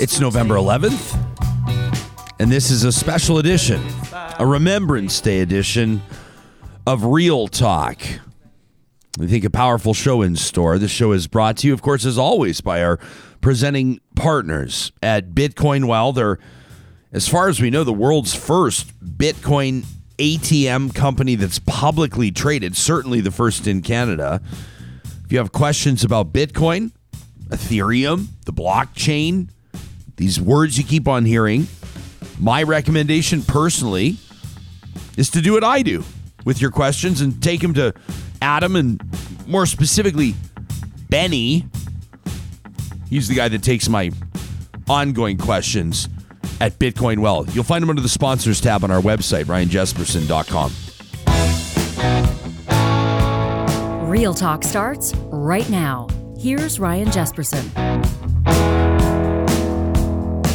It's November 11th, and this is a special edition, a Remembrance Day edition of Real Talk. We think a powerful show in store. This show is brought to you, of course, as always, by our presenting partners at Bitcoin Well. They're, as far as we know, the world's first Bitcoin ATM company that's publicly traded, certainly the first in Canada. If you have questions about Bitcoin, Ethereum, the blockchain, these words you keep on hearing, my recommendation personally is to do what I do with your questions and take them to Adam and more specifically, Benny. He's the guy that takes my ongoing questions at Bitcoin Well. You'll find him under the sponsors tab on our website, ryanjesperson.com. Real Talk starts right now. Here's Ryan Jesperson.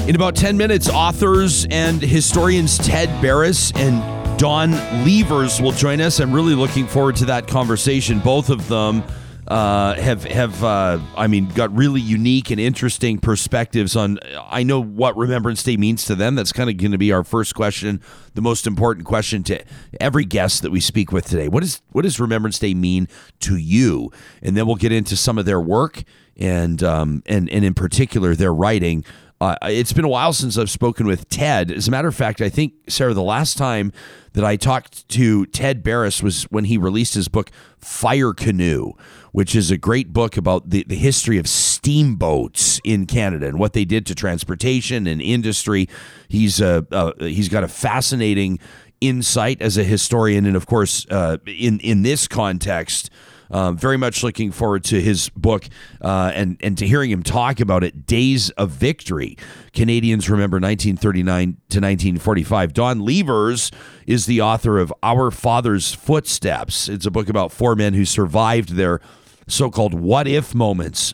In about 10 minutes, authors and historians Ted Barris and Don Levers will join us. I'm really looking forward to that conversation. Both of them uh, have have uh, I mean got really unique and interesting perspectives on. I know what Remembrance Day means to them. That's kind of going to be our first question, the most important question to every guest that we speak with today. What is what does Remembrance Day mean to you? And then we'll get into some of their work and um, and and in particular their writing. Uh, it's been a while since I've spoken with Ted. As a matter of fact, I think Sarah, the last time that I talked to Ted Barris was when he released his book Fire Canoe, which is a great book about the, the history of steamboats in Canada and what they did to transportation and industry. He's a uh, he's got a fascinating insight as a historian, and of course, uh, in in this context. Um, very much looking forward to his book uh, and and to hearing him talk about it. Days of Victory. Canadians remember 1939 to 1945. Don Levers is the author of Our Father's Footsteps. It's a book about four men who survived their so-called "what if" moments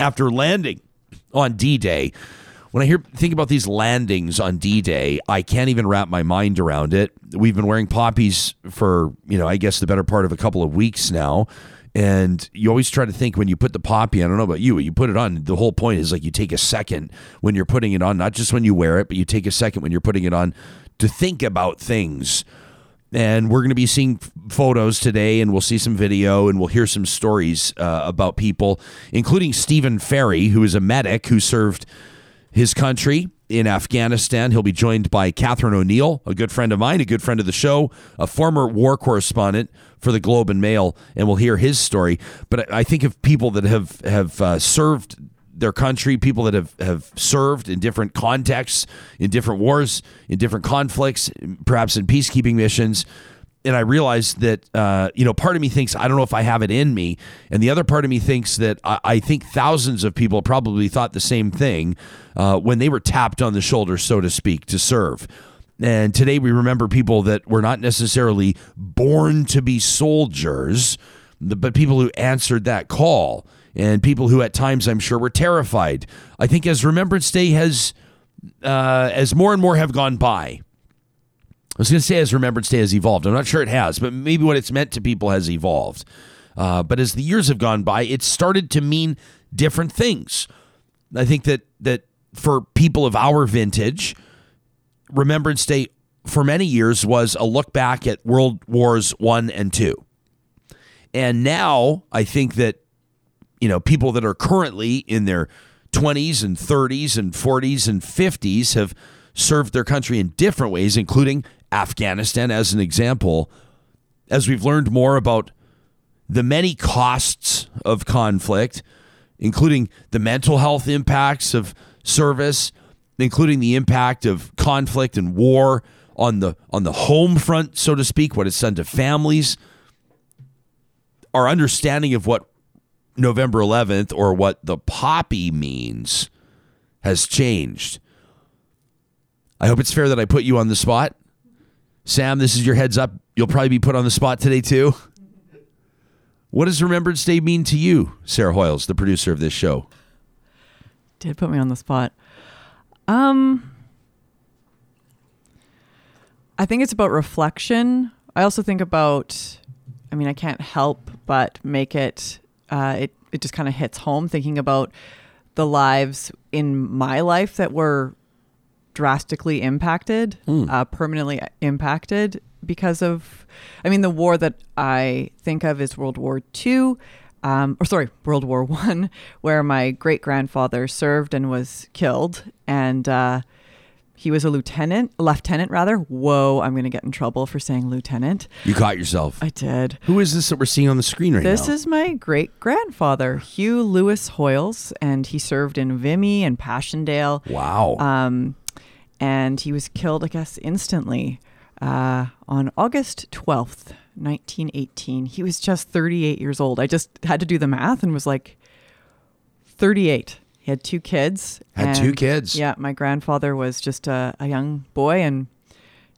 after landing on D-Day when I hear think about these landings on D-Day, I can't even wrap my mind around it. We've been wearing poppies for, you know, I guess the better part of a couple of weeks now. And you always try to think when you put the poppy, I don't know about you, but you put it on, the whole point is like you take a second when you're putting it on, not just when you wear it, but you take a second when you're putting it on to think about things. And we're going to be seeing photos today, and we'll see some video, and we'll hear some stories uh, about people, including Stephen Ferry, who is a medic who served his country in Afghanistan. He'll be joined by Katherine O'Neill, a good friend of mine, a good friend of the show, a former war correspondent for the Globe and Mail, and we'll hear his story. But I think of people that have have uh, served their country, people that have, have served in different contexts, in different wars, in different conflicts, perhaps in peacekeeping missions. And I realized that, uh, you know, part of me thinks, I don't know if I have it in me. And the other part of me thinks that I, I think thousands of people probably thought the same thing uh, when they were tapped on the shoulder, so to speak, to serve. And today we remember people that were not necessarily born to be soldiers, but people who answered that call and people who at times I'm sure were terrified. I think as Remembrance Day has, uh, as more and more have gone by, I was going to say as Remembrance Day has evolved. I'm not sure it has, but maybe what it's meant to people has evolved. Uh, but as the years have gone by, it started to mean different things. I think that that for people of our vintage, Remembrance Day for many years was a look back at World Wars One and Two, and now I think that you know people that are currently in their 20s and 30s and 40s and 50s have served their country in different ways, including Afghanistan as an example, as we've learned more about the many costs of conflict, including the mental health impacts of service, including the impact of conflict and war on the on the home front, so to speak, what it's done to families. Our understanding of what November 11th or what the poppy means has changed. I hope it's fair that I put you on the spot. Sam, this is your heads up. You'll probably be put on the spot today, too. What does Remembrance Day mean to you, Sarah Hoyles, the producer of this show? Did put me on the spot. Um, I think it's about reflection. I also think about, I mean, I can't help but make it, uh, it, it just kind of hits home thinking about the lives in my life that were drastically impacted, uh, permanently impacted because of, I mean, the war that I think of is World War II, um, or sorry, World War One, where my great grandfather served and was killed, and uh, he was a lieutenant, lieutenant rather. Whoa, I'm going to get in trouble for saying lieutenant. You caught yourself. I did. Who is this that we're seeing on the screen right This now? This is my great grandfather, Hugh Lewis Hoyles, and he served in Vimy and Passchendaele. wow. Um, and he was killed, I guess, instantly uh, on August 12th, 1918. He was just 38 years old. I just had to do the math and was like 38. He had two kids. Had two kids? Yeah, my grandfather was just a, a young boy and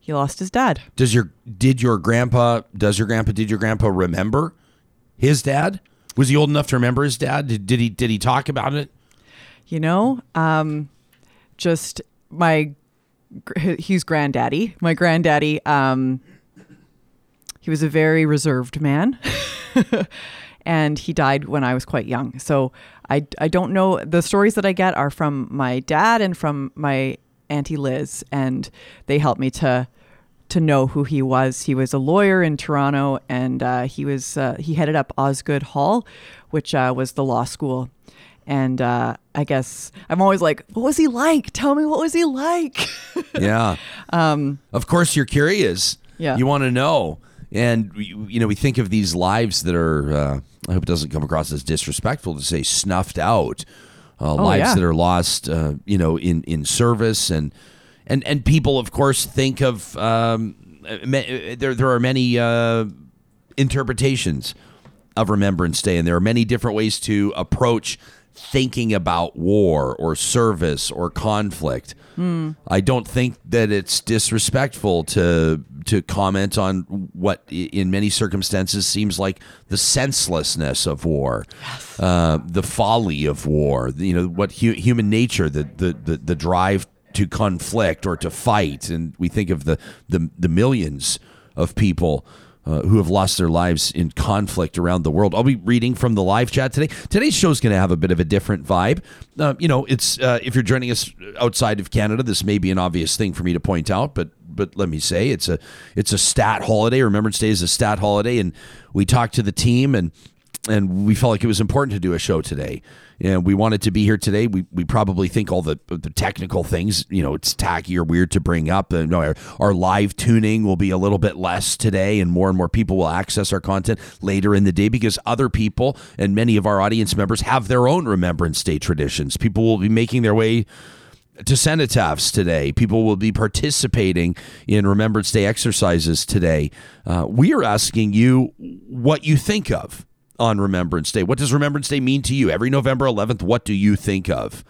he lost his dad. Does your did your grandpa does your grandpa did your grandpa remember his dad? Was he old enough to remember his dad? Did, did he did he talk about it? you know um just my he's granddaddy my granddaddy um he was a very reserved man and he died when i was quite young so i i don't know the stories that i get are from my dad and from my auntie liz and they helped me to to know who he was. He was a lawyer in Toronto, and uh, he was uh, he headed up Osgoode Hall, which uh, was the law school. And uh, I guess I'm always like, what was he like? Tell me, what was he like? Yeah. um, of course, you're curious. Yeah. You want to know, and you you know, we think of these lives that are. Uh, I hope it doesn't come across as disrespectful to say snuffed out. Uh, lives yeah. that are lost, uh, you know, in in service and and and people, of course, think of um, there. There are many uh, interpretations of Remembrance Day, and there are many different ways to approach thinking about war or service or conflict. I don't think that it's disrespectful to to comment on what, in many circumstances, seems like the senselessness of war, uh, the folly of war. You know what hu- human nature, the, the the the drive to conflict or to fight, and we think of the the, the millions of people uh, who have lost their lives in conflict around the world. I'll be reading from the live chat today. Today's show is going to have a bit of a different vibe. Uh, you know, it's uh, if you're joining us outside of Canada, this may be an obvious thing for me to point out, but but let me say it's a it's a stat holiday. Remembrance Day is a stat holiday, and we talked to the team and and we felt like it was important to do a show today. And we wanted to be here today. We, we probably think all the the technical things, you know, it's tacky or weird to bring up. No, our, our live tuning will be a little bit less today, and more and more people will access our content later in the day because other people and many of our audience members have their own Remembrance Day traditions. People will be making their way to cenotaphs today. People will be participating in Remembrance Day exercises today. Uh, we are asking you what you think of on Remembrance Day. What does Remembrance Day mean to you? Every November 11th, what do you think of?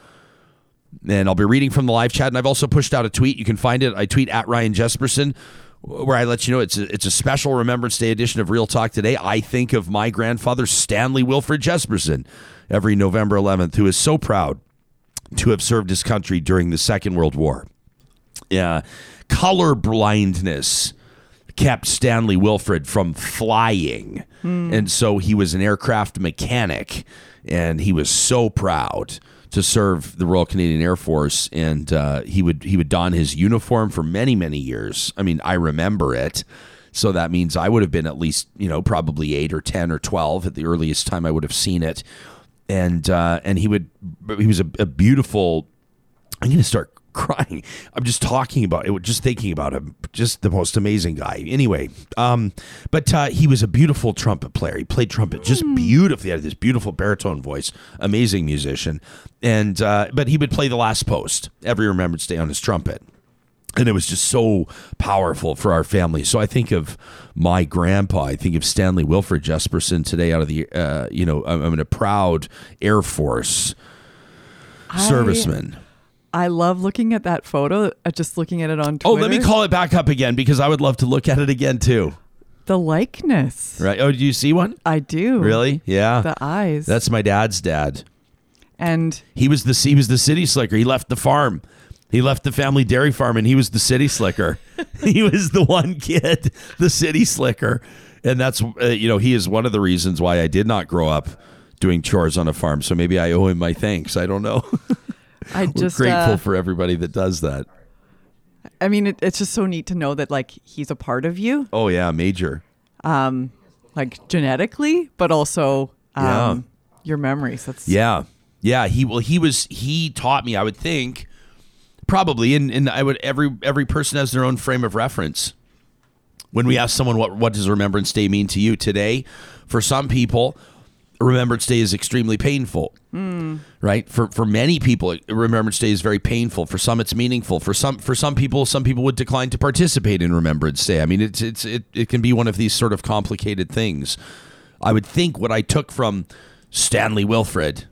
And I'll be reading from the live chat. And I've also pushed out a tweet. You can find it. I tweet at Ryan Jesperson, where I let you know it's a, it's a special Remembrance Day edition of Real Talk today. I think of my grandfather, Stanley Wilfred Jesperson, every November 11th, who is so proud to have served his country during the Second World War. Yeah, color blindness kept Stanley Wilfred from flying, and so he was an aircraft mechanic, and he was so proud to serve the Royal Canadian Air Force, and uh, he would he would don his uniform for many many years. I mean, I remember it. So that means I would have been at least, you know, probably eight or ten or twelve at the earliest time I would have seen it and uh, and he would he was a, a beautiful. I'm going to start crying. I'm just talking about it, just thinking about him. Just the most amazing guy. Anyway, um, but uh, he was a beautiful trumpet player. He played trumpet just beautifully. He had this beautiful baritone voice. Amazing musician, and uh, but he would play the last post every Remembrance Day on his trumpet and it was just so powerful for our family. So I think of my grandpa. I think of Stanley Wilfred Jesperson today. Out of the, uh, you know, I'm, I'm a proud Air Force serviceman. I love looking at that photo, uh, just looking at it on Twitter. Oh, let me call it back up again because I would love to look at it again too. the likeness. Right? Oh, do you see one? I do. Really? Yeah. The eyes. That's my dad's dad. and He was the he was the city slicker. He left the farm. He left the family dairy farm and he was the city slicker. he was the one kid, the city slicker. And that's uh, you know, he is one of the reasons why I did not grow up doing chores on a farm. So maybe I owe him my thanks. I don't know. I We're just grateful uh, for everybody that does that. I mean, it, it's just so neat to know that like he's a part of you, Oh yeah, major. Um, like genetically, but also um, Yeah. your memories. That's Yeah, yeah. He well, he was he taught me. I would think probably, and and I would every every person has their own frame of reference. When we ask someone what what does Remembrance Day mean to you today, for some people, Remembrance Day is extremely painful. Right for for many people, Remembrance Day is very painful. For some, it's meaningful. For some for some people, some people would decline to participate in Remembrance Day. I mean, it's it's it, it can be one of these sort of complicated things. I would think what I took from Stanley Wilfred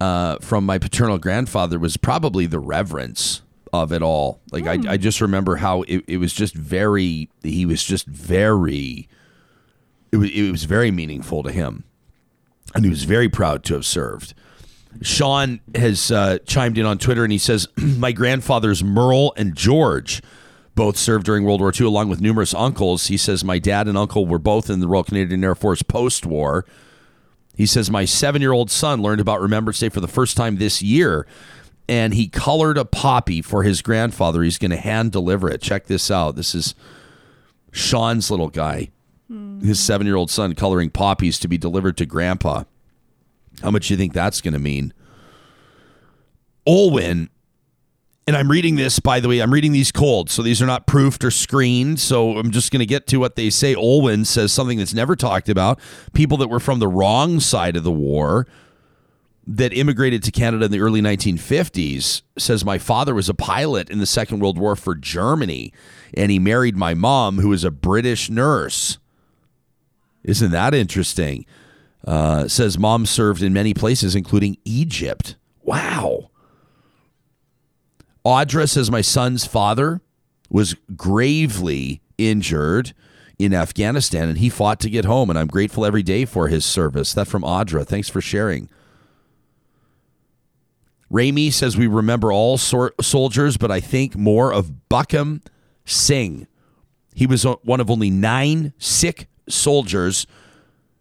uh, from my paternal grandfather was probably the reverence of it all. Like I, I just remember how it, it was just very. He was just very. It was it was very meaningful to him, and he was very proud to have served. Sean has uh, chimed in on Twitter and he says, My grandfathers Merle and George both served during World War II, along with numerous uncles. He says, My dad and uncle were both in the Royal Canadian Air Force post war. He says, My seven year old son learned about Remembrance Day for the first time this year, and he colored a poppy for his grandfather. He's going to hand deliver it. Check this out. This is Sean's little guy, his seven year old son, coloring poppies to be delivered to grandpa. How much do you think that's going to mean? Olwyn, and I'm reading this, by the way, I'm reading these cold, so these are not proofed or screened. So I'm just going to get to what they say. Olwyn says something that's never talked about. People that were from the wrong side of the war that immigrated to Canada in the early 1950s says my father was a pilot in the Second World War for Germany, and he married my mom, who was a British nurse. Isn't that interesting? Uh, says mom served in many places, including Egypt. Wow. Audra says my son's father was gravely injured in Afghanistan and he fought to get home, and I'm grateful every day for his service. That from Audra. Thanks for sharing. Rami says we remember all sor- soldiers, but I think more of Buckam Singh. He was one of only nine Sikh soldiers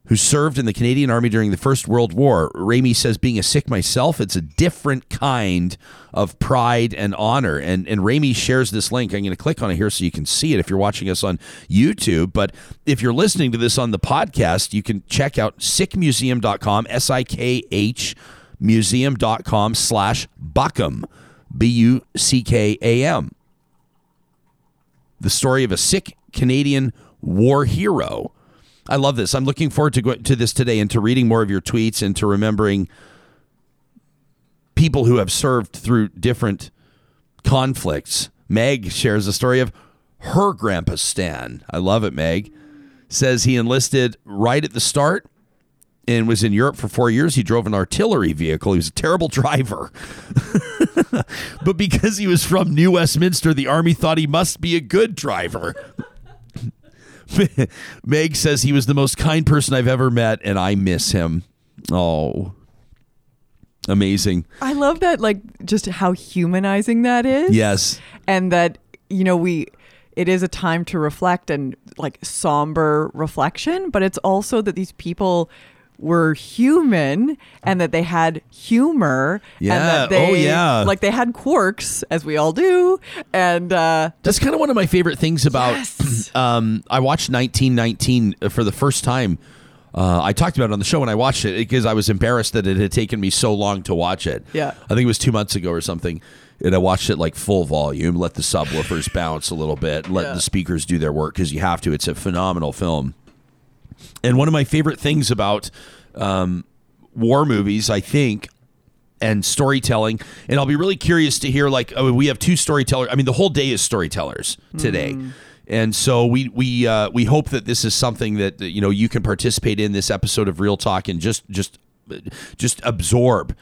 who served in the Canadian Army during the First World War. Ramey says, being a Sikh myself, it's a different kind of pride and honor. And and Ramey shares this link. I'm going to click on it here so you can see it if you're watching us on YouTube. But if you're listening to this on the podcast, you can check out sikhmuseum.com, S I K H museum.com slash Buckam, B U C K A M. The story of a Sikh Canadian war hero. I love this. I'm looking forward to go, to this today and to reading more of your tweets and to remembering people who have served through different conflicts. Meg shares the story of her grandpa Stan. I love it, Meg. Says he enlisted right at the start and was in Europe for four years. He drove an artillery vehicle. He was a terrible driver. but because he was from New Westminster, the Army thought he must be a good driver. Meg says he was the most kind person I've ever met, and I miss him. Oh, amazing. I love that, like just how humanizing that is. Yes. and that you know we it is a time to reflect and like somber reflection but it's also that these people were human and that they had humor and Yeah. that they Oh, yeah. like they had quirks as we all do and uh That's kind of one of my favorite things about. Yes. um, I watched 1919 for the first time. Uh, I talked about it on the show when I watched it because I was embarrassed that it had taken me so long to watch it. Yeah. I think it was two months ago or something. And I watched it like full volume, let the subwoofers bounce a little bit, let Yeah. the speakers do their work because you have to. It's a phenomenal film. And one of my favorite things about um, war movies, I think, and storytelling, and I'll be really curious to hear like oh, we have two storytellers. I mean, the whole day is storytellers today. And so we we uh, we hope that this is something that you know you can participate in this episode of Real Talk and just just just absorb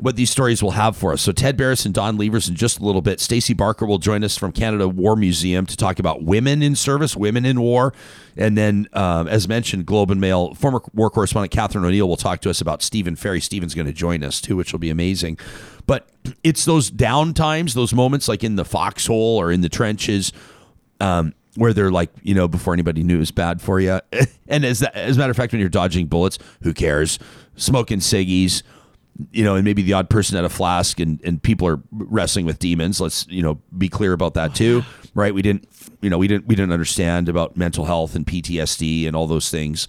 what these stories will have for us. So Ted Barris and Don Levers in just a little bit. Stacey Barker will join us from Canada War Museum to talk about women in service, women in war, and then um, as mentioned, Globe and Mail former war correspondent Katherine O'Neill will talk to us about Stephen Ferry. Stephen's going to join us too, which will be amazing. But it's those down times, those moments like in the foxhole or in the trenches. Um, where they're like, you know, before anybody knew it was bad for you. and as, that, as a matter of fact, when you're dodging bullets, who cares? smoking ciggies, you know, and maybe the odd person at a flask and, and people are wrestling with demons. Let's, you know, be clear about that too, right? We didn't, you know, we didn't, we didn't understand about mental health and PTSD and all those things.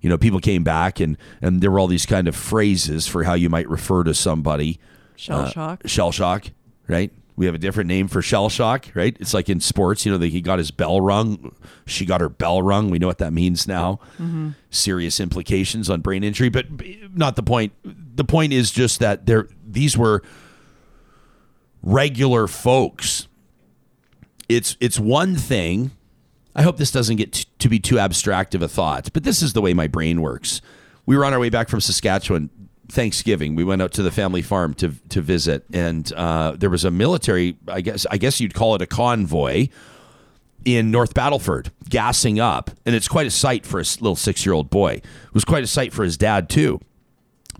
You know, people came back and, and there were all these kind of phrases for how you might refer to somebody. Shell Uh, shock. Shell shock, right? We have a different name for shell shock, right? It's like in sports, you know, he got his bell rung. She got her bell rung. We know what that means now. Serious implications on brain injury, but not the point. The point is just that there these were regular folks. It's it's one thing. I hope this doesn't get t- to be too abstract of a thought, but this is the way my brain works. We were on our way back from Saskatchewan Thanksgiving. We went out to the family farm to to visit, and uh, there was a military. I guess I guess you'd call it a convoy in North Battleford, gassing up, and it's quite a sight for a little six year old boy. It was quite a sight for his dad too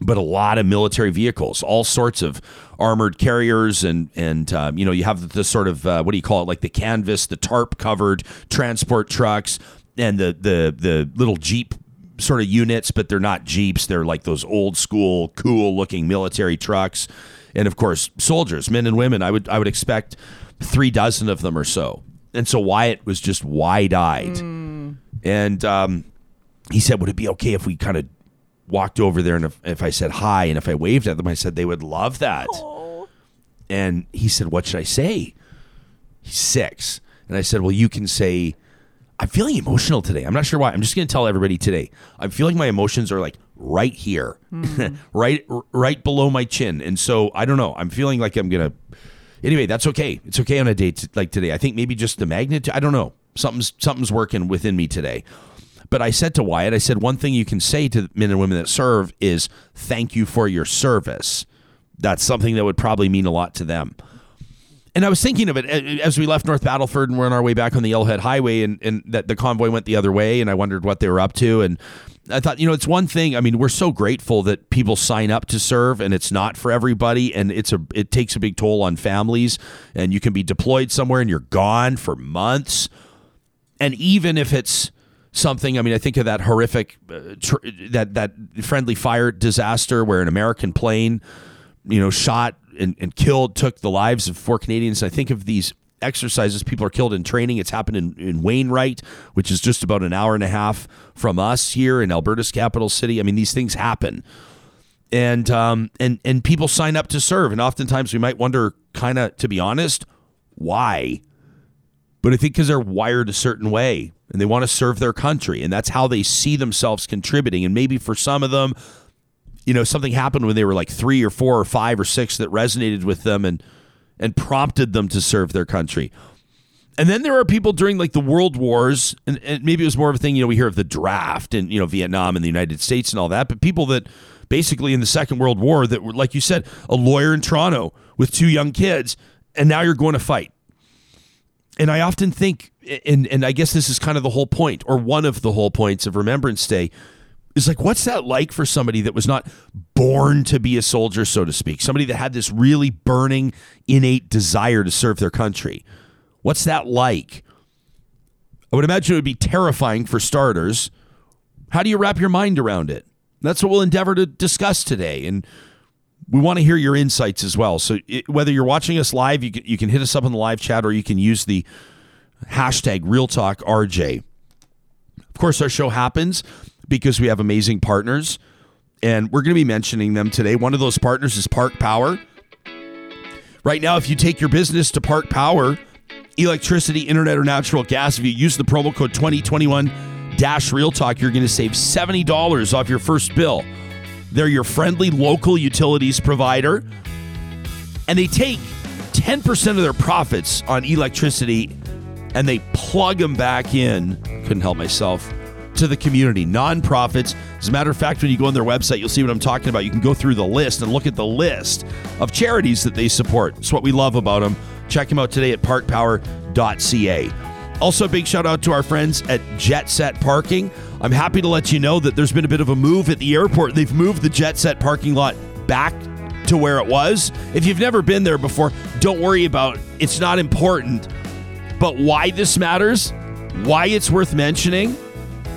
but a lot of military vehicles, all sorts of armored carriers, and and um, you know you have the sort of uh, what do you call it, like the canvas, the tarp covered transport trucks, and the the the little jeep sort of units, but they're not jeeps; they're like those old school, cool looking military trucks, and of course soldiers, men and women. I would I would expect three dozen of them or so, and so Wyatt was just wide eyed, and um, he said, "Would it be okay if we kind of walked over there and if, if I said hi and if I waved at them, I said they would love that. And he said, What should I say? He's six. And I said, Well, you can say, I'm feeling emotional today. I'm not sure why. I'm just going to tell everybody today. I'm feeling my emotions are like right here, hmm. right, right below my chin. And so I don't know. I'm feeling like I'm going to. Anyway, that's okay. It's okay on a day t- like today. I think maybe just the magnitude. I don't know. Something's something's working within me today. But I said to Wyatt, I said, one thing you can say to men and women that serve is thank you for your service. That's something that would probably mean a lot to them. And I was thinking of it as we left North Battleford and we're on our way back on the Yellowhead Highway, and, and that the convoy went the other way, and I wondered what they were up to. And I thought, you know, it's one thing. I mean, we're so grateful that people sign up to serve, and it's not for everybody, and it's a it takes a big toll on families. And you can be deployed somewhere and you're gone for months and even if it's something i mean i think of that horrific uh, tr- that that friendly fire disaster where an american plane you know shot and, and killed took the lives of four canadians. I think of these exercises people are killed in training. It's happened in, in wainwright which is just about an hour and a half from us here in alberta's capital city. I mean these things happen. And um and and people sign up to serve. And oftentimes we might wonder kind of to be honest why? But I think because they're wired a certain way and they want to serve their country, and that's how they see themselves contributing. And maybe for some of them, you know, something happened when they were like three or four or five or six that resonated with them and and prompted them to serve their country. And then there are people during like the world wars, and, and maybe it was more of a thing, you know, we hear of the draft and, you know, Vietnam and the United States and all that, but people that basically in the Second World War that were, like you said, a lawyer in Toronto with two young kids, and now you're going to fight and I often think, and and I guess this is kind of the whole point, or one of the whole points of Remembrance Day, is like, what's that like for somebody that was not born to be a soldier, so to speak? Somebody that had this really burning, innate desire to serve their country. What's that like? I would imagine it would be terrifying for starters. How do you wrap your mind around it? That's what we'll endeavor to discuss today, and we want to hear your insights as well. So it, whether you're watching us live, you can, you can hit us up in the live chat, or you can use the hashtag Real Talk RJ. Of course, our show happens because we have amazing partners, and we're going to be mentioning them today. One of those partners is Park Power. Right now, if you take your business to Park Power, electricity, internet, or natural gas, if you use the promo code 2021 Dash Real Talk, you're going to save $70 off your first bill. They're your friendly local utilities provider, and they take 10% of their profits on electricity and they plug them back in. Couldn't help myself. To the community, nonprofits. As a matter of fact, when you go on their website, you'll see what I'm talking about. You can go through the list and look at the list of charities that they support. It's what we love about them. Check them out today at parkpower.ca. Also, a big shout out to our friends at Jet Set Parking. I'm happy to let you know that there's been a bit of a move at the airport. They've moved the Jet Set parking lot back to where it was. If you've never been there before, don't worry about it. It's not important. But why this matters, why it's worth mentioning,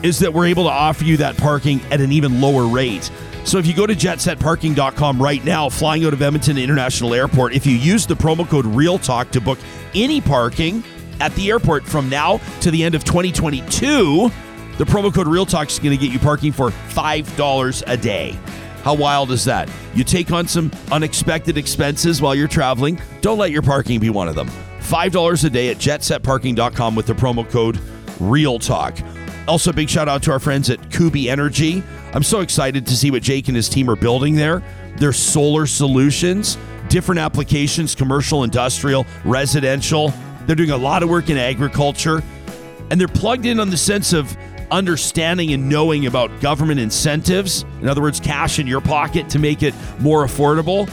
is that we're able to offer you that parking at an even lower rate. So if you go to jetsetparking.com right now, flying out of Edmonton International Airport, if you use the promo code REALTALK to book any parking at the airport from now to the end of 2022, the promo code REALTALK is going to get you parking for $5 a day. How wild is that? You take on some unexpected expenses while you're traveling. Don't let your parking be one of them. $5 a day at jetsetparking.com with the promo code REALTALK. Also, big shout out to our friends at Kuby Energy. I'm so excited to see what Jake and his team are building there. Their solar solutions, different applications, commercial, industrial, residential. They're doing a lot of work in agriculture. And they're plugged in on the sense of understanding and knowing about government incentives. In other words, cash in your pocket to make it more affordable.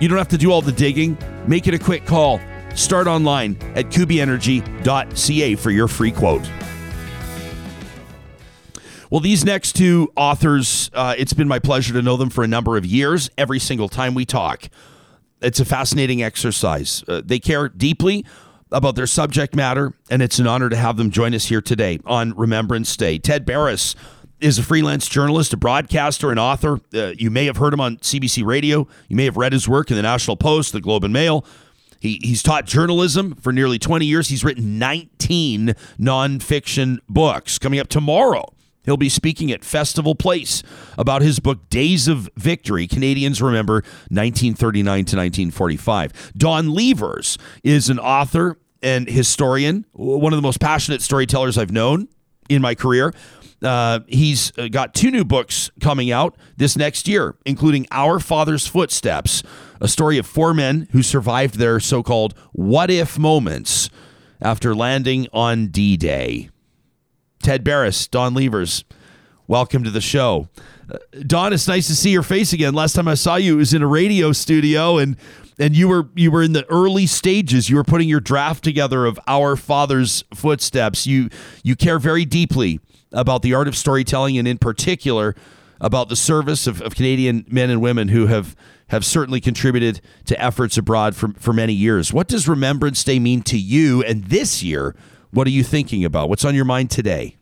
You don't have to do all the digging. Make it a quick call. Start online at kubyenergy.ca for your free quote. Well, these next two authors, uh, it's been my pleasure to know them for a number of years. Every single time we talk, it's a fascinating exercise. Uh, they care deeply about their subject matter, and it's an honor to have them join us here today on Remembrance Day. Ted Barris is a freelance journalist, a broadcaster, an author. Uh, you may have heard him on CBC Radio. You may have read his work in the National Post, the Globe and Mail. He, he's taught journalism for nearly 20 years. He's written 19 nonfiction books. Coming up tomorrow, He'll be speaking at Festival Place about his book Days of Victory Canadians Remember 1939 to 1945. Don Levers is an author and historian, one of the most passionate storytellers I've known in my career. Uh, he's uh, got two new books coming out this next year, including Our Father's Footsteps, a story of four men who survived their so called what if moments after landing on D Day. Ted Barris, Don Levers, welcome to the show. Uh, Don, it's nice to see your face again. Last time I saw you, it was in a radio studio, and and you were you were in the early stages. You were putting your draft together of Our Father's Footsteps. You you care very deeply about the art of storytelling, and in particular about the service of, of Canadian men and women who have have certainly contributed to efforts abroad for, for many years. What does Remembrance Day mean to you? And this year, what are you thinking about? What's on your mind today?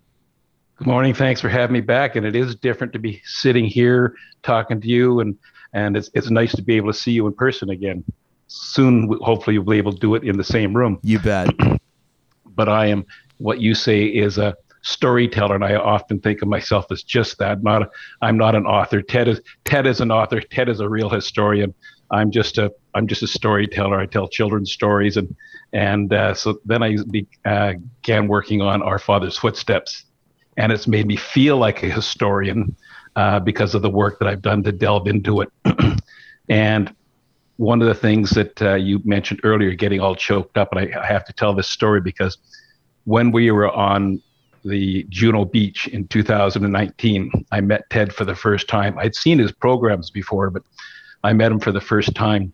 Good morning. Thanks for having me back. And it is different to be sitting here talking to you, and and it's it's nice to be able to see you in person again. Soon, hopefully, you'll be able to do it in the same room. You bet. but I am what you say is a storyteller, and I often think of myself as just that. Not a, I'm not an author. Ted is Ted is an author. Ted is a real historian. I'm just a I'm just a storyteller. I tell children's stories and and uh, so then I uh, began working on Our Father's Footsteps, and it's made me feel like a historian uh, because of the work that I've done to delve into it. and one of the things that uh, you mentioned earlier, getting all choked up, and I, I, have to tell this story because when we were on the Juno Beach in 2019, I met Ted for the first time. I'd seen his programs before, but I met him for the first time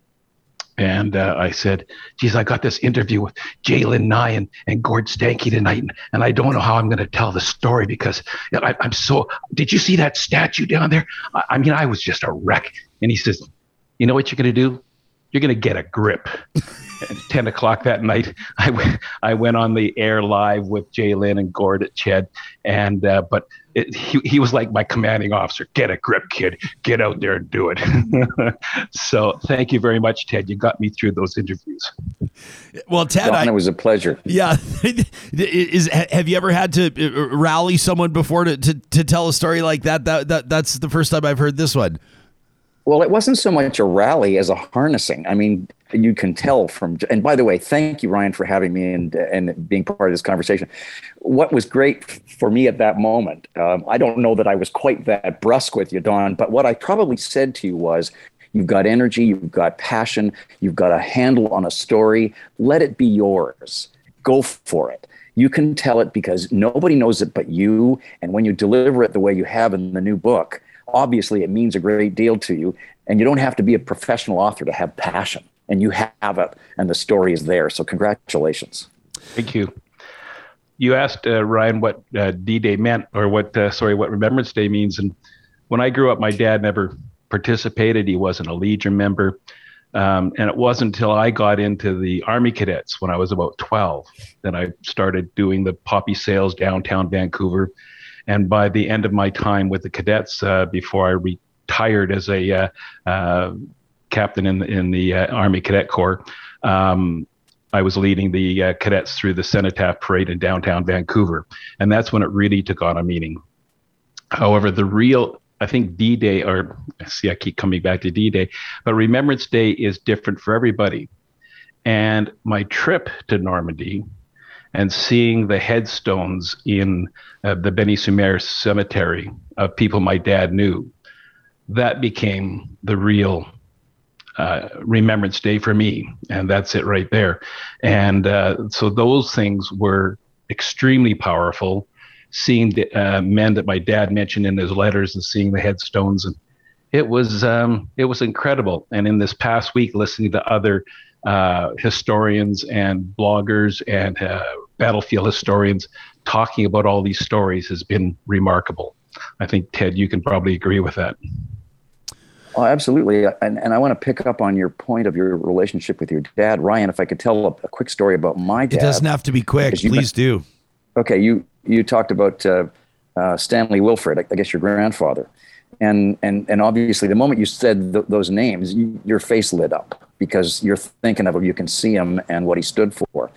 and uh, I said, geez, I got this interview with J'lyn Nye and, and Gord Steinke tonight, and, and I don't know how I'm going to tell the story because I, am so. Did you see that statue down there? I, I mean, I was just a wreck. And he says, you know what you're going to do? You're going to get a grip. At 10 o'clock that night, I, w- I went on the air live with J'lyn and Gord at Ched. And, uh, but it, he, he was like my commanding officer. Get a grip, kid. Get out there and do it. so thank you very much, Ted. You got me through those interviews. Well, Ted, Don, I, it was a pleasure. Yeah. Is have you ever had to uh, rally someone before to, to, to tell a story like that? That, that? That's the first time I've heard this one. Well, it wasn't so much a rally as a harnessing. I mean, you can tell from and by the way thank you ryan for having me and and being part of this conversation. What was great for me at that moment um, i don't know that i was quite that brusque with you don but what i probably said to you was you've got energy you've got passion you've got a handle on a story. Let it be yours. Go for it. You can tell it because nobody knows it but you and when you deliver it the way you have in the new book obviously it means a great deal to you and you don't have to be a professional author to have passion and you have it, and the story is there. So congratulations. Thank you. You asked uh, Ryan what uh, D-Day meant, or what uh, sorry, what Remembrance Day means. And when I grew up, my dad never participated. He wasn't a Legion member. Um, and it wasn't until I got into the Army Cadets when I was about 12 that I started doing the poppy sales downtown Vancouver. And by the end of my time with the cadets, uh, before I retired as a uh, uh, captain in in the uh, Army Cadet Corps. Um, I was leading the uh, cadets through the Cenotaph Parade in downtown Vancouver, and that's when it really took on a meaning. However, the real I think D Day, or see, I keep coming back to D Day, but Remembrance Day is different for everybody. And my trip to Normandy and seeing the headstones in uh, the Bény sur Mer cemetery of people my dad knew, that became the real uh, Remembrance Day for me. And that's it right there. And uh, so those things were extremely powerful. Seeing the uh, men that my dad mentioned in his letters and seeing the headstones and it was um, it was incredible. And in this past week, listening to other uh, historians and bloggers and uh, battlefield historians talking about all these stories has been remarkable. I think Ted, you can probably agree with that. Oh, absolutely. And, and I want to pick up on your point of your relationship with your dad. Ryan, if I could tell a, a quick story about my dad. It doesn't have to be quick. Please do. Okay. You, you talked about uh, uh, Stanley Wilfrid, I, I, guess your grandfather. And, and, and obviously, the moment you said th- those names, you, your face lit up because you're thinking of him, you can see him and what he stood for.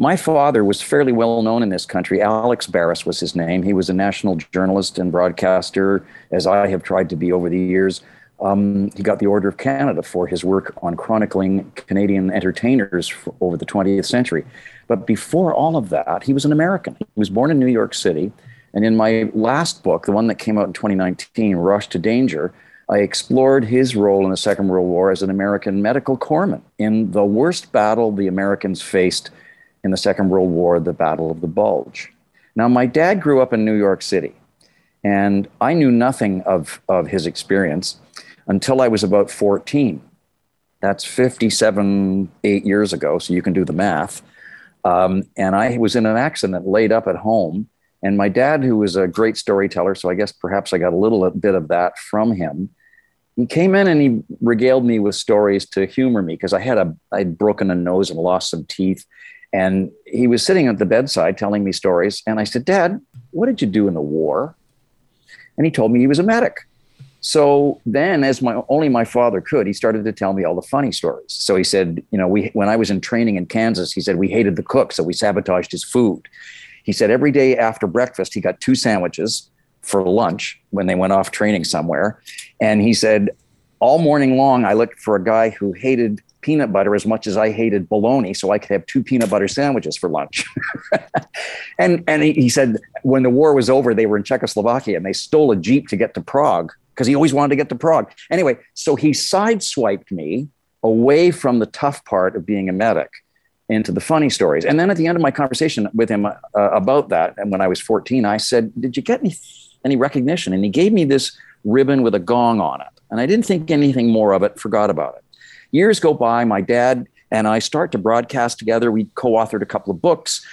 My father was fairly well known in this country. Alex Barris was his name. He was a national journalist and broadcaster, as I have tried to be over the years. Um, he got the Order of Canada for his work on chronicling Canadian entertainers over the 20th century. But before all of that, he was an American. He was born in New York City. And in my last book, the one that came out in 2019, Rush to Danger, I explored his role in the Second World War as an American medical corpsman in the worst battle the Americans faced in the Second World War, the Battle of the Bulge. Now, my dad grew up in New York City, and I knew nothing of, of his experience until I was about 14. That's 57, eight years ago, so you can do the math. Um, and I was in an accident laid up at home. And my dad, who was a great storyteller, so I guess perhaps I got a little bit of that from him, he came in and he regaled me with stories to humor me because I had a I'd broken a nose and lost some teeth and he was sitting at the bedside telling me stories. And I said, Dad, what did you do in the war? And he told me he was a medic. So then, as my only my father could, he started to tell me all the funny stories. So he said, you know, we when I was in training in Kansas, he said we hated the cook, so we sabotaged his food. He said every day after breakfast, he got two sandwiches for lunch when they went off training somewhere. And he said, all morning long, I looked for a guy who hated peanut butter as much as I hated bologna, so I could have two peanut butter sandwiches for lunch. and and he, he, said when the war was over, they were in Czechoslovakia and they stole a jeep to get to Prague because he always wanted to get to Prague. Anyway, so he sideswiped me away from the tough part of being a medic into the funny stories. And then at the end of my conversation with him uh, about that, and when I was 14, I said, "Did you get any any recognition?" And he gave me this ribbon with a gong on it. And I didn't think anything more of it, forgot about it. Years go by, my dad and I start to broadcast together. We co authored a couple of books.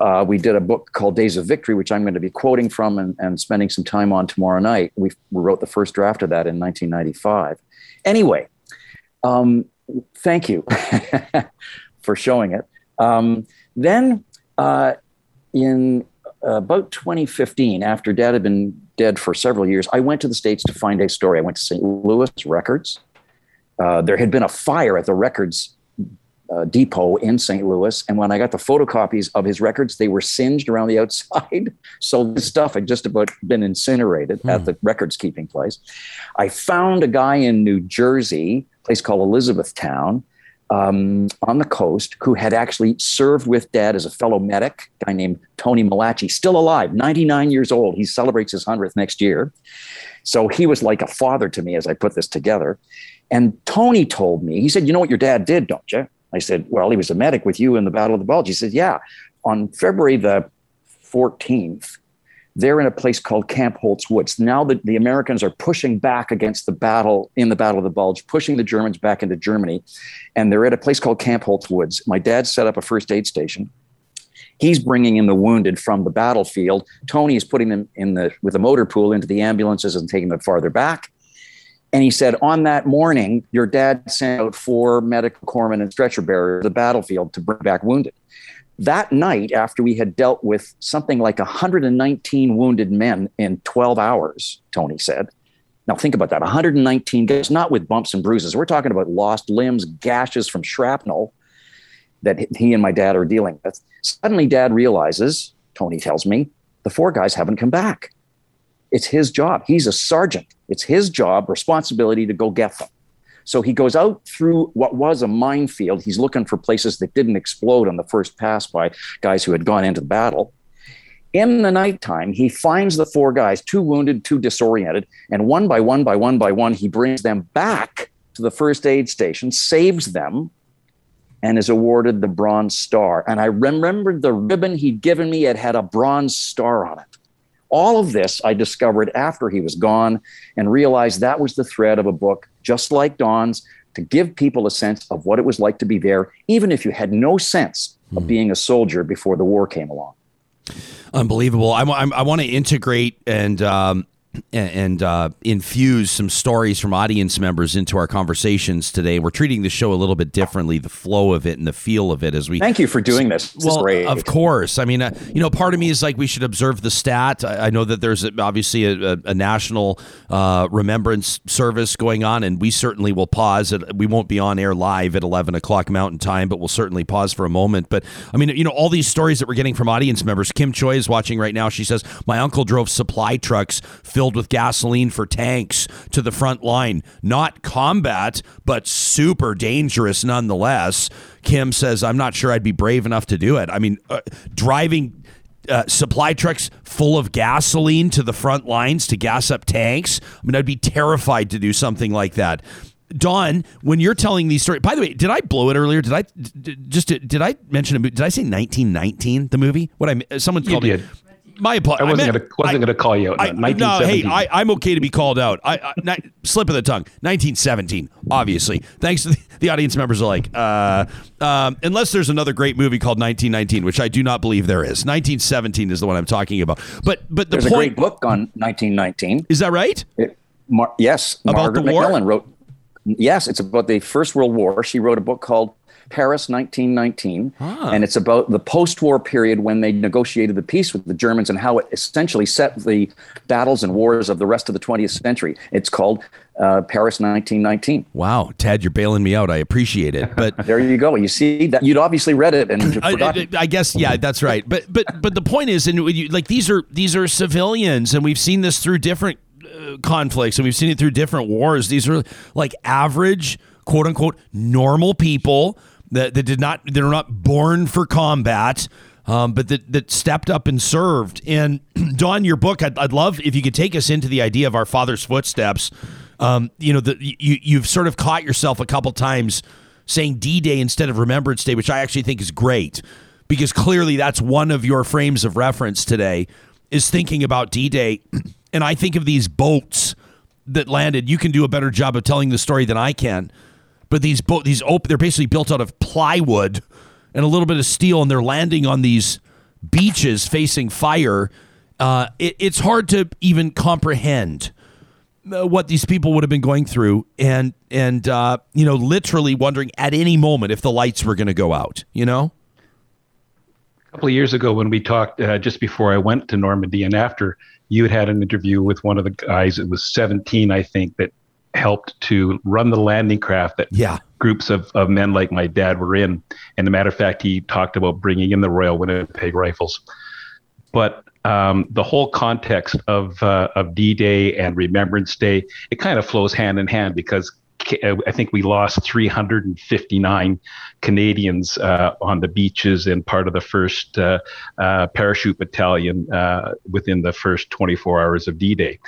Uh, we did a book called Days of Victory, which I'm going to be quoting from and, and spending some time on tomorrow night. We, we wrote the first draft of that in 1995. Anyway, um, thank you for showing it. Um, then uh, in about 2015, after dad had been dead for several years, I went to the States to find a story. I went to St. Louis Records. Uh, there had been a fire at the records uh, depot in St. Louis. And when I got the photocopies of his records, they were singed around the outside. so the stuff had just about been incinerated hmm. at the records keeping place. I found a guy in New Jersey, a place called Elizabethtown, um, on the coast, who had actually served with dad as a fellow medic, a guy named Tony Malachi, still alive, 99 years old. He celebrates his 100th next year. So he was like a father to me as I put this together. And Tony told me, he said, You know what your dad did, don't you? I said, Well, he was a medic with you in the Battle of the Bulge. He said, Yeah. On February the 14th, they're in a place called Camp Holtz Woods. Now that the Americans are pushing back against the battle in the Battle of the Bulge, pushing the Germans back into Germany, and they're at a place called Camp Holtz Woods. My dad set up a first aid station. He's bringing in the wounded from the battlefield. Tony is putting them in the with a motor pool into the ambulances and taking them farther back. And he said, on that morning, your dad sent out four medical corpsmen and stretcher bearers to the battlefield to bring back wounded. That night, after we had dealt with something like 119 wounded men in 12 hours, Tony said, Now, think about that 119 guys, not with bumps and bruises. We're talking about lost limbs, gashes from shrapnel that he and my dad are dealing with. Suddenly, dad realizes, Tony tells me, the four guys haven't come back. It's his job. He's a sergeant. It's his job, responsibility to go get them. So he goes out through what was a minefield. He's looking for places that didn't explode on the first pass by guys who had gone into the battle. In the nighttime, he finds the four guys, two wounded, two disoriented, and one by one by one by one, he brings them back to the first aid station, saves them, and is awarded the Bronze Star. And I remembered the ribbon he'd given me, it had a bronze star on it. All of this I discovered after he was gone and realized that was the thread of a book just like Don's to give people a sense of what it was like to be there, even if you had no sense of hmm. being a soldier before the war came along. Unbelievable. I, I, I want to integrate and um, and uh, infuse some stories from audience members into our conversations today. We're treating the show a little bit differently, the flow of it and the feel of it as we. Thank you for doing this. this well, of course. I mean, uh, you know, part of me is like we should observe the stat. I, I know that there's obviously a, a, a national uh, remembrance service going on, and we certainly will pause. It. We won't be on air live at 11 o'clock Mountain Time, but we'll certainly pause for a moment. But I mean, you know, all these stories that we're getting from audience members. Kim Choi is watching right now. She says, "My uncle drove supply trucks filled." Filled with gasoline for tanks to the front line. Not combat, but super dangerous nonetheless. Kim says, I'm not sure I'd be brave enough to do it. I mean, uh, driving uh, supply trucks full of gasoline to the front lines to gas up tanks. I mean, I'd be terrified to do something like that. Don, when you're telling these stories, by the way, did I blow it earlier? Did I just did I mention a movie? Did I say 1919 the movie? What I someone called me my apologies. I wasn't going to wasn't going to call you out. I, no, hey, I, am okay to be called out. I, I slip of the tongue. 1917, obviously. Thanks to the, the audience members alike. Uh, um, unless there's another great movie called 1919, which I do not believe there is. 1917 is the one I'm talking about. But but the there's point, a great book on 1919. Is that right? It, Mar- yes, about Margaret the war? MacMillan wrote. Yes, it's about the First World War. She wrote a book called Paris 1919. Ah. And it's about the post war period when they negotiated the peace with the Germans and how it essentially set the battles and wars of the rest of the 20th century. It's called uh, Paris 1919. Wow, Ted, you're bailing me out. I appreciate it, but there you go. You see that you'd obviously read it and I, I, I, guess yeah, that's right. But but but the point is, and you, like these are these are civilians, and we've seen this through different uh, conflicts, and we've seen it through different wars. These are like average, quote unquote, normal people that, that did not they're not born for combat. Um, but that, that stepped up and served. And Don, your book, I'd, I'd love if you could take us into the idea of our father's footsteps. Um, you know, the, you, you've sort of caught yourself a couple times saying D Day instead of Remembrance Day, which I actually think is great because clearly that's one of your frames of reference today is thinking about D Day. And I think of these boats that landed. You can do a better job of telling the story than I can but these boat these open they're basically built out of plywood and a little bit of steel, and they're landing on these beaches facing fire. Uh, it, it's hard to even comprehend uh, what these people would have been going through, and and uh, you know, literally wondering at any moment if the lights were going to go out. You know. A couple of years ago, when we talked uh, just before I went to Normandy, and after you had had an interview with one of the guys, it was 17, I think, that helped to run the landing craft that yeah. groups of, of men like my dad were in. And a matter of fact, he talked about bringing in the Royal Winnipeg Rifles. But um, the whole context of uh, of D-Day and Remembrance Day, it kind of flows hand in hand because I think we lost 359 Canadians uh, on the beaches and part of the first uh, uh, parachute battalion uh, within the first 24 hours of D-Day.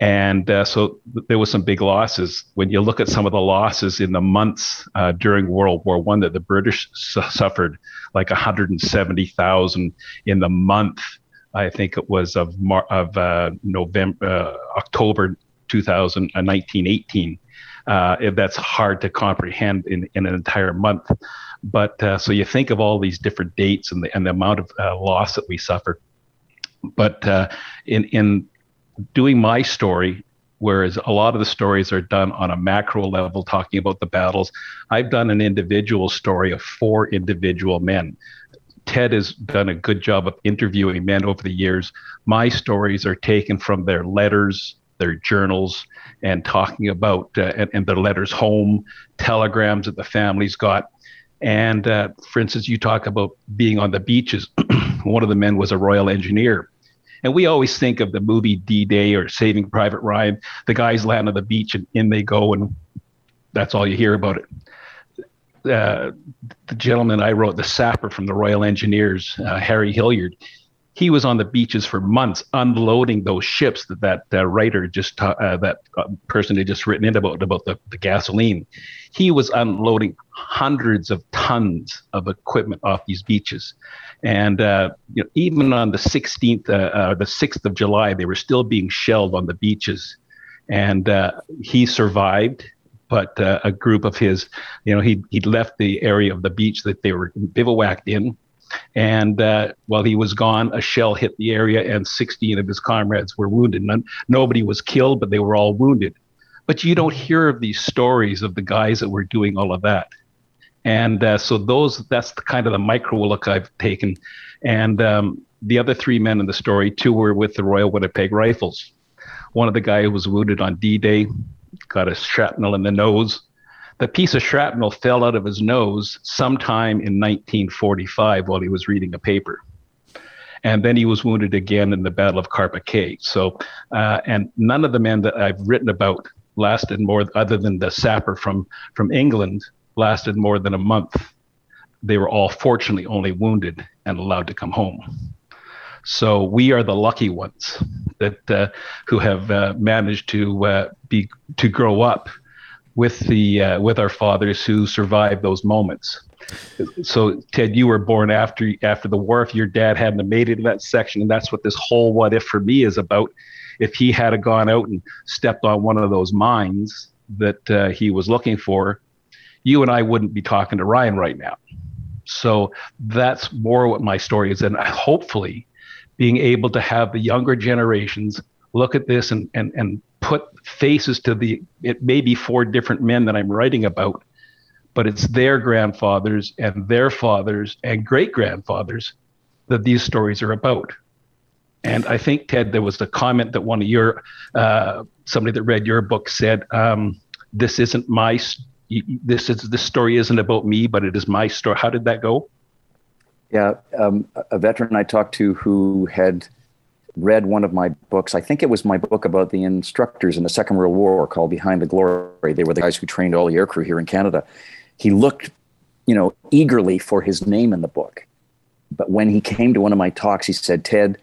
And uh, so there was some big losses. When you look at some of the losses in the months uh, during World War One that the British su- suffered, like 170,000 in the month, I think it was of Mar- of uh, November, uh, October 2019, 18. Uh, that's hard to comprehend in, in an entire month. But uh, so you think of all these different dates and the, and the amount of loss that we suffered. But in in doing my story, whereas a lot of the stories are done on a macro level, talking about the battles. I've done an individual story of four individual men. Ted has done a good job of interviewing men over the years. My stories are taken from their letters, their journals and talking about uh, and, and their letters home, telegrams that the families got. And uh, for instance, you talk about being on the beaches. One of the men was a Royal Engineer. And we always think of the movie D Day or Saving Private Ryan. The guys land on the beach and in they go, and that's all you hear about it. Uh, the gentleman I wrote, the sapper from the Royal Engineers, uh, Harry Hilliard, he was on the beaches for months unloading those ships that that uh, writer just ta- uh, that uh, person had just written in about about the, the gasoline. He was unloading hundreds of tons of equipment off these beaches. And uh, you know, even on the 16th uh, uh, the 6th of july they were still being shelled on the beaches. And he survived but a group of his you know he he left the area of the beach that they were bivouacked in and uh, while he was gone, a shell hit the area, and 16 of his comrades were wounded. None, nobody was killed, but they were all wounded. But you don't hear of these stories of the guys that were doing all of that. And uh, so those that's the kind of the micro look I've taken. And um, the other three men in the story, two were with the Royal Winnipeg Rifles. One of the guy who was wounded on D-Day got a shrapnel in the nose the piece of shrapnel fell out of his nose sometime in 1945 while he was reading a paper. And then he was wounded again in the Battle of Carpiquet. So, uh, and none of the men that I've written about lasted more, other than the sapper from, from England, lasted more than a month. They were all fortunately only wounded and allowed to come home. So we are the lucky ones that uh, who have uh, managed to uh, be to grow up with the uh, with our fathers who survived those moments. So Ted, you were born after after the war. If your dad hadn't made it in that section, and that's what this whole "what if" for me is about. If he had gone out and stepped on one of those mines that uh, he was looking for, you and I wouldn't be talking to Ryan right now. So that's more what my story is, and hopefully, being able to have the younger generations look at this and and and put faces to the it may be four different men that I'm writing about, but it's their grandfathers and their fathers and great grandfathers that these stories are about. And I think Ted, there was a comment that one of your uh, somebody that read your book said, um, "This isn't my this is this story isn't about me, but it is my story." How did that go? Yeah, um, a veteran I talked to who had read one of my books. I think it was my book about the instructors in the Second World War called Behind the Glory. They were the guys who trained all the aircrew here in Canada. He looked, you know, eagerly for his name in the book. But when he came to one of my talks, he said, Ted,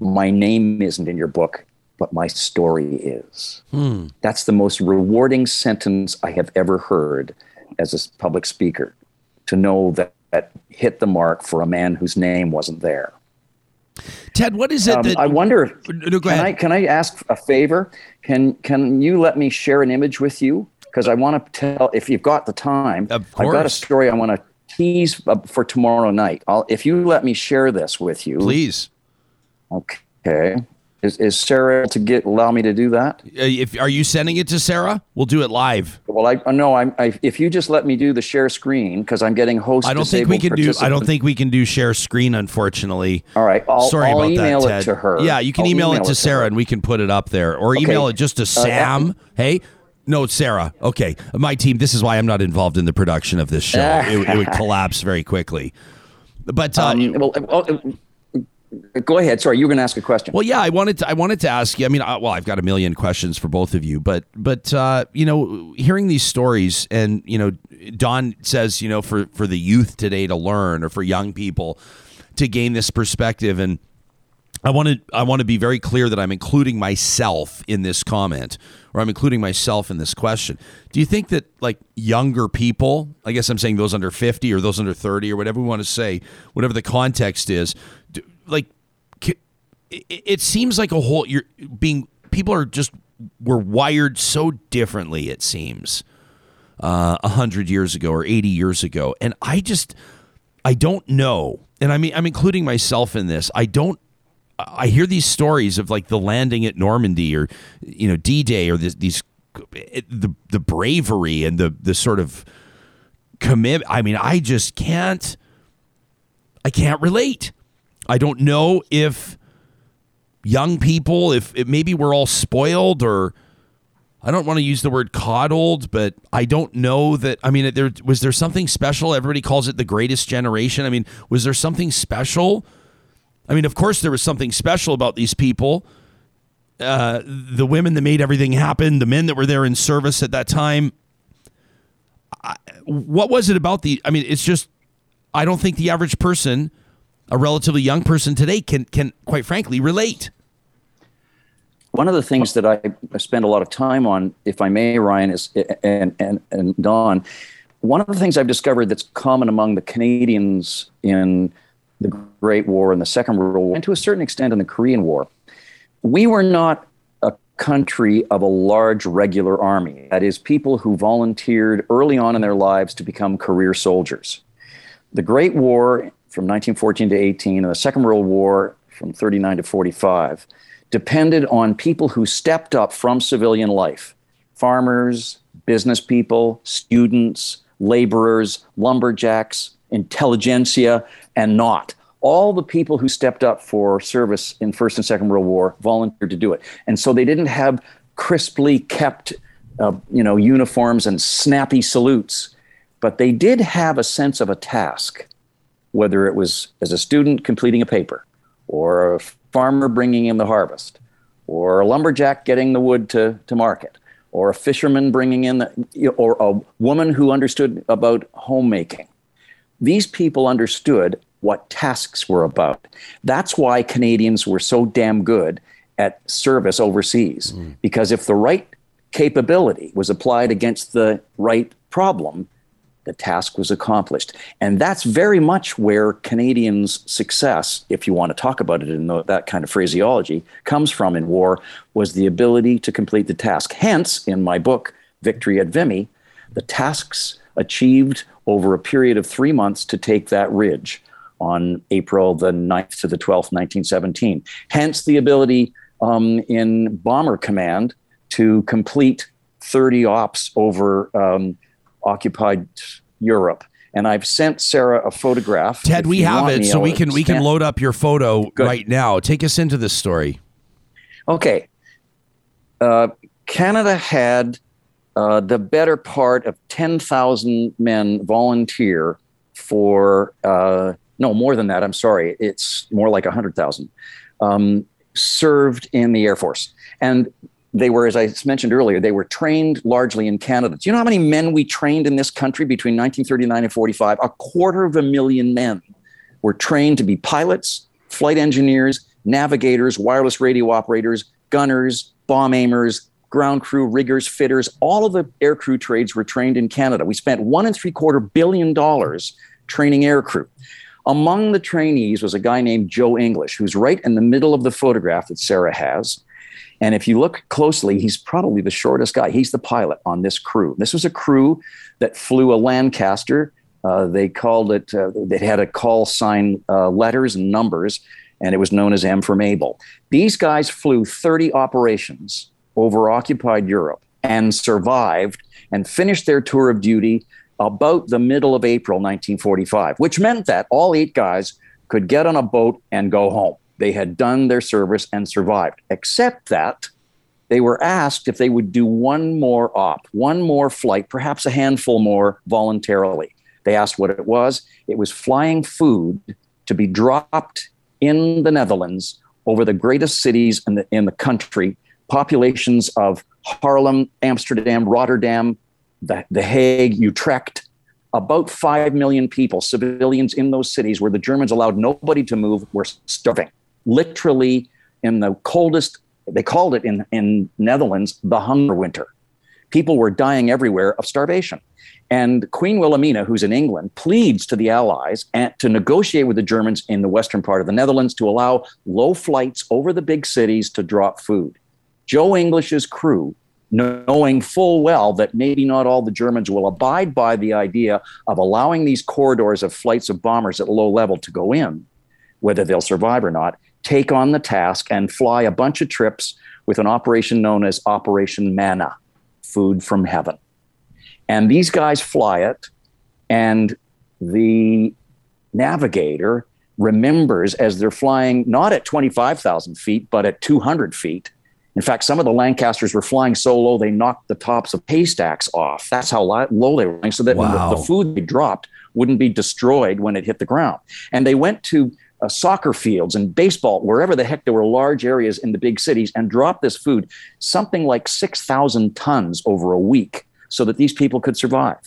my name isn't in your book, but my story is. Hmm. That's the most rewarding sentence I have ever heard as a public speaker to know that, that hit the mark for a man whose name wasn't there. Ted, what is it um, that I wonder? No, can I can I ask a favor? Can can you let me share an image with you? Because I want to tell if you've got the time. Of course. I've got a story I want to tease uh, for tomorrow night. I'll if you let me share this with you. Please. Okay. Is, is Sarah to get allow me to do that? Uh, if are you sending it to Sarah? We'll do it live. Well, I no, I'm. I, if you just let me do the share screen because I'm getting host. I don't think we can do. I don't think we can do share screen, unfortunately. All right. I'll, Sorry I'll about email that, it Ted. to her. Yeah, you can email, email, it to Sarah, and we can put it up there, or okay. email it just to uh, Sam. Uh, hey. No, Sarah. Okay, my team. This is why I'm not involved in the production of this show. it, it, would collapse very quickly. But uh, um, well, well, Go ahead. Sorry, you were going to ask a question. Well, yeah, I wanted to. I wanted to ask you. I mean, I, well, I've got a million questions for both of you, but but uh, you know, hearing these stories, and you know, Don says, you know, for for the youth today to learn, or for young people to gain this perspective, and I want to I want to be very clear that I'm including myself in this comment, or I'm including myself in this question. Do you think that like younger people, I guess I'm saying those under 50 or those under 30 or whatever we want to say, whatever the context is, like it seems like a whole you're being people are just were wired so differently it seems uh, a uh, hundred years ago or 80 years ago. And i just i don't know. And i mean i'm including myself in this. I don't i hear these stories of like the landing at normandy or you know d-day or this, these the the bravery and the the sort of commit i mean i just can't i can't relate I don't know if young people, if, if maybe we're all spoiled or I don't want to use the word coddled, but I don't know that. I mean, there was there something special. Everybody calls it the greatest generation. I mean, was there something special? I mean, of course, there was something special about these people. Uh, the women that made everything happen, the men that were there in service at that time. I, what was it about the? I mean, it's just I don't think the average person, a relatively young person today, can can quite frankly relate. One of the things that I spend a lot of time on, if I may, Ryan, is and and and Don, one of the things I've discovered that's common among the Canadians in the Great War and the Second World War, and to a certain extent in the Korean War, we were not a country of a large regular army. That is, people who volunteered early on in their lives to become career soldiers. The Great War from 1914 to 18 and the Second World War from 39 to 45 depended on people who stepped up from civilian life farmers, business people, students, laborers, lumberjacks, intelligentsia, and not. All the people who stepped up for service in First and Second World War volunteered to do it. And so they didn't have crisply kept uh, you know, uniforms and snappy salutes, but they did have a sense of a task, whether it was as a student completing a paper or a farmer bringing in the harvest, or a lumberjack getting the wood to, to market, or a fisherman bringing in, the, or a woman who understood about homemaking. These people understood what tasks were about. That's why Canadians were so damn good at service overseas, mm. because if the right capability was applied against the right problem, the task was accomplished. And that's very much where Canadians' success, if you want to talk about it in that kind of phraseology, comes from in war, was the ability to complete the task. Hence, in my book, Victory at Vimy, the tasks achieved over a period of three months to take that ridge on April the 9th to the 12th, 1917. Hence, the ability um, in Bomber Command to complete 30 ops over. Um, occupied Europe. And I've sent Sarah a photograph. Ted, we have it, so we can we can load up your photo Good. right now. Take us into this story. Okay. Uh, Canada had uh, the better part of 10,000 men volunteer for, uh, no, more than that. I'm sorry. It's more like 100,000 um, served in the Air Force. And they were, as I mentioned earlier, they were trained largely in Canada. Do you know how many men we trained in this country between 1939 and 45? A quarter of a million men were trained to be pilots, flight engineers, navigators, wireless radio operators, gunners, bomb aimers, ground crew, riggers, fitters. All of the aircrew trades were trained in Canada. We spent one and three quarter billion dollars training aircrew. Among the trainees was a guy named Joe English, who's right in the middle of the photograph that Sarah has. And if you look closely, he's probably the shortest guy. He's the pilot on this crew. This was a crew that flew a Lancaster. Uh, they called it, uh, had a call sign uh, letters and numbers, and it was known as M for Mabel. These guys flew 30 operations over occupied Europe and survived and finished their tour of duty about the middle of April 1945, which meant that all eight guys could get on a boat and go home. They had done their service and survived, except that they were asked if they would do one more op, one more flight, perhaps a handful more voluntarily. They asked what it was. It was flying food to be dropped in the Netherlands over the greatest cities in the, in the country, populations of Haarlem, Amsterdam, Rotterdam, the, the Hague, Utrecht, about 5 million people, civilians in those cities where the Germans allowed nobody to move, were starving literally in the coldest, they called it in, in Netherlands, the hunger winter. People were dying everywhere of starvation. And Queen Wilhelmina, who's in England, pleads to the Allies and to negotiate with the Germans in the western part of the Netherlands to allow low flights over the big cities to drop food. Joe English's crew, knowing full well that maybe not all the Germans will abide by the idea of allowing these corridors of flights of bombers at low level to go in, whether they'll survive or not, take on the task and fly a bunch of trips with an operation known as Operation Manna, food from heaven. And these guys fly it, and the navigator remembers as they're flying not at 25,000 feet, but at 200 feet. In fact, some of the Lancasters were flying so low they knocked the tops of haystacks off. That's how low they were flying, so that Wow. the, the food they dropped wouldn't be destroyed when it hit the ground. And they went to uh, soccer fields and baseball, wherever the heck there were large areas in the big cities, and dropped this food, something like 6,000 tons over a week, so that these people could survive.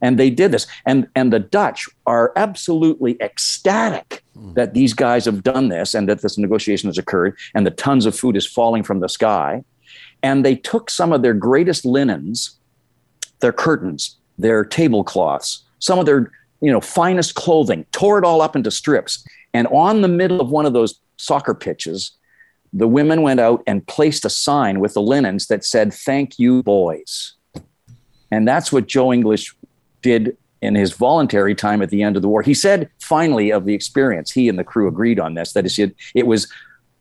And they did this. And, and the Dutch are absolutely ecstatic that these guys have done this and that this negotiation has occurred and the tons of food is falling from the sky. And they took some of their greatest linens, their curtains, their tablecloths, some of their you know finest clothing, tore it all up into strips. And on the middle of one of those soccer pitches, the women went out and placed a sign with the linens that said, Thank you, boys. And that's what Joe English did in his voluntary time at the end of the war. He said, finally, of the experience, he and the crew agreed on this, that it, it was,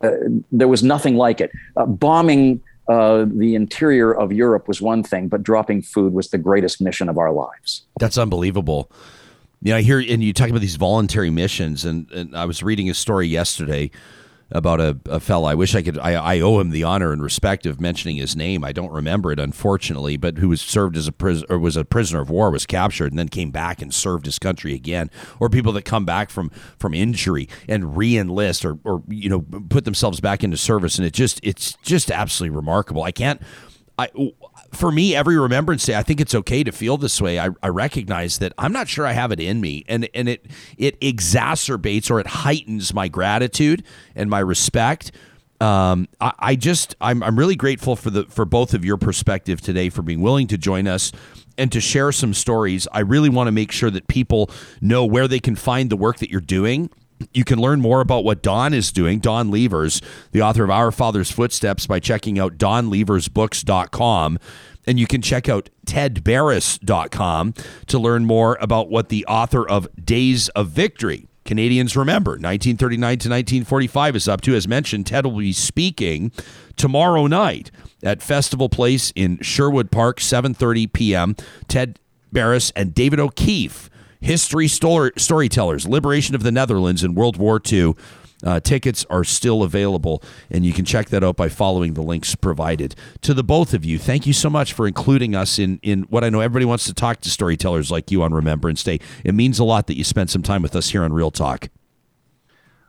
uh, there was nothing like it. Uh, bombing uh, the interior of Europe was one thing, but dropping food was the greatest mission of our lives. That's unbelievable. Yeah, I hear, and you talk about these voluntary missions, and, and I was reading a story yesterday about a, a fellow. I wish I could. I, I owe him the honor and respect of mentioning his name. I don't remember it, unfortunately, but who was served as a pris- or was a prisoner of war, was captured, and then came back and served his country again. Or people that come back from from injury and re-enlist, or or you know put themselves back into service, and it just it's just absolutely remarkable. I can't. I for me, every Remembrance Day, I think it's okay to feel this way. I, I recognize that I'm not sure I have it in me, and and it it exacerbates or it heightens my gratitude and my respect. Um, I, I just I'm I'm really grateful for the for both of your perspective today for being willing to join us and to share some stories. I really want to make sure that people know where they can find the work that you're doing you can learn more about what Don is doing, Don Levers, the author of Our Father's Footsteps, by checking out donleversbooks.com. And you can check out tedbarris.com to learn more about what the author of Days of Victory, Canadians Remember, 1939 to 1945 is up to. As mentioned, Ted will be speaking tomorrow night at Festival Place in Sherwood Park, 7.30 p.m. Ted Barris and David O'Keefe history story, storytellers, liberation of the Netherlands in World War II. Uh, tickets are still available, and you can check that out by following the links provided. To the both of you, thank you so much for including us in in what I know everybody wants to talk to storytellers like you on Remembrance Day. It means a lot that you spent some time with us here on Real Talk.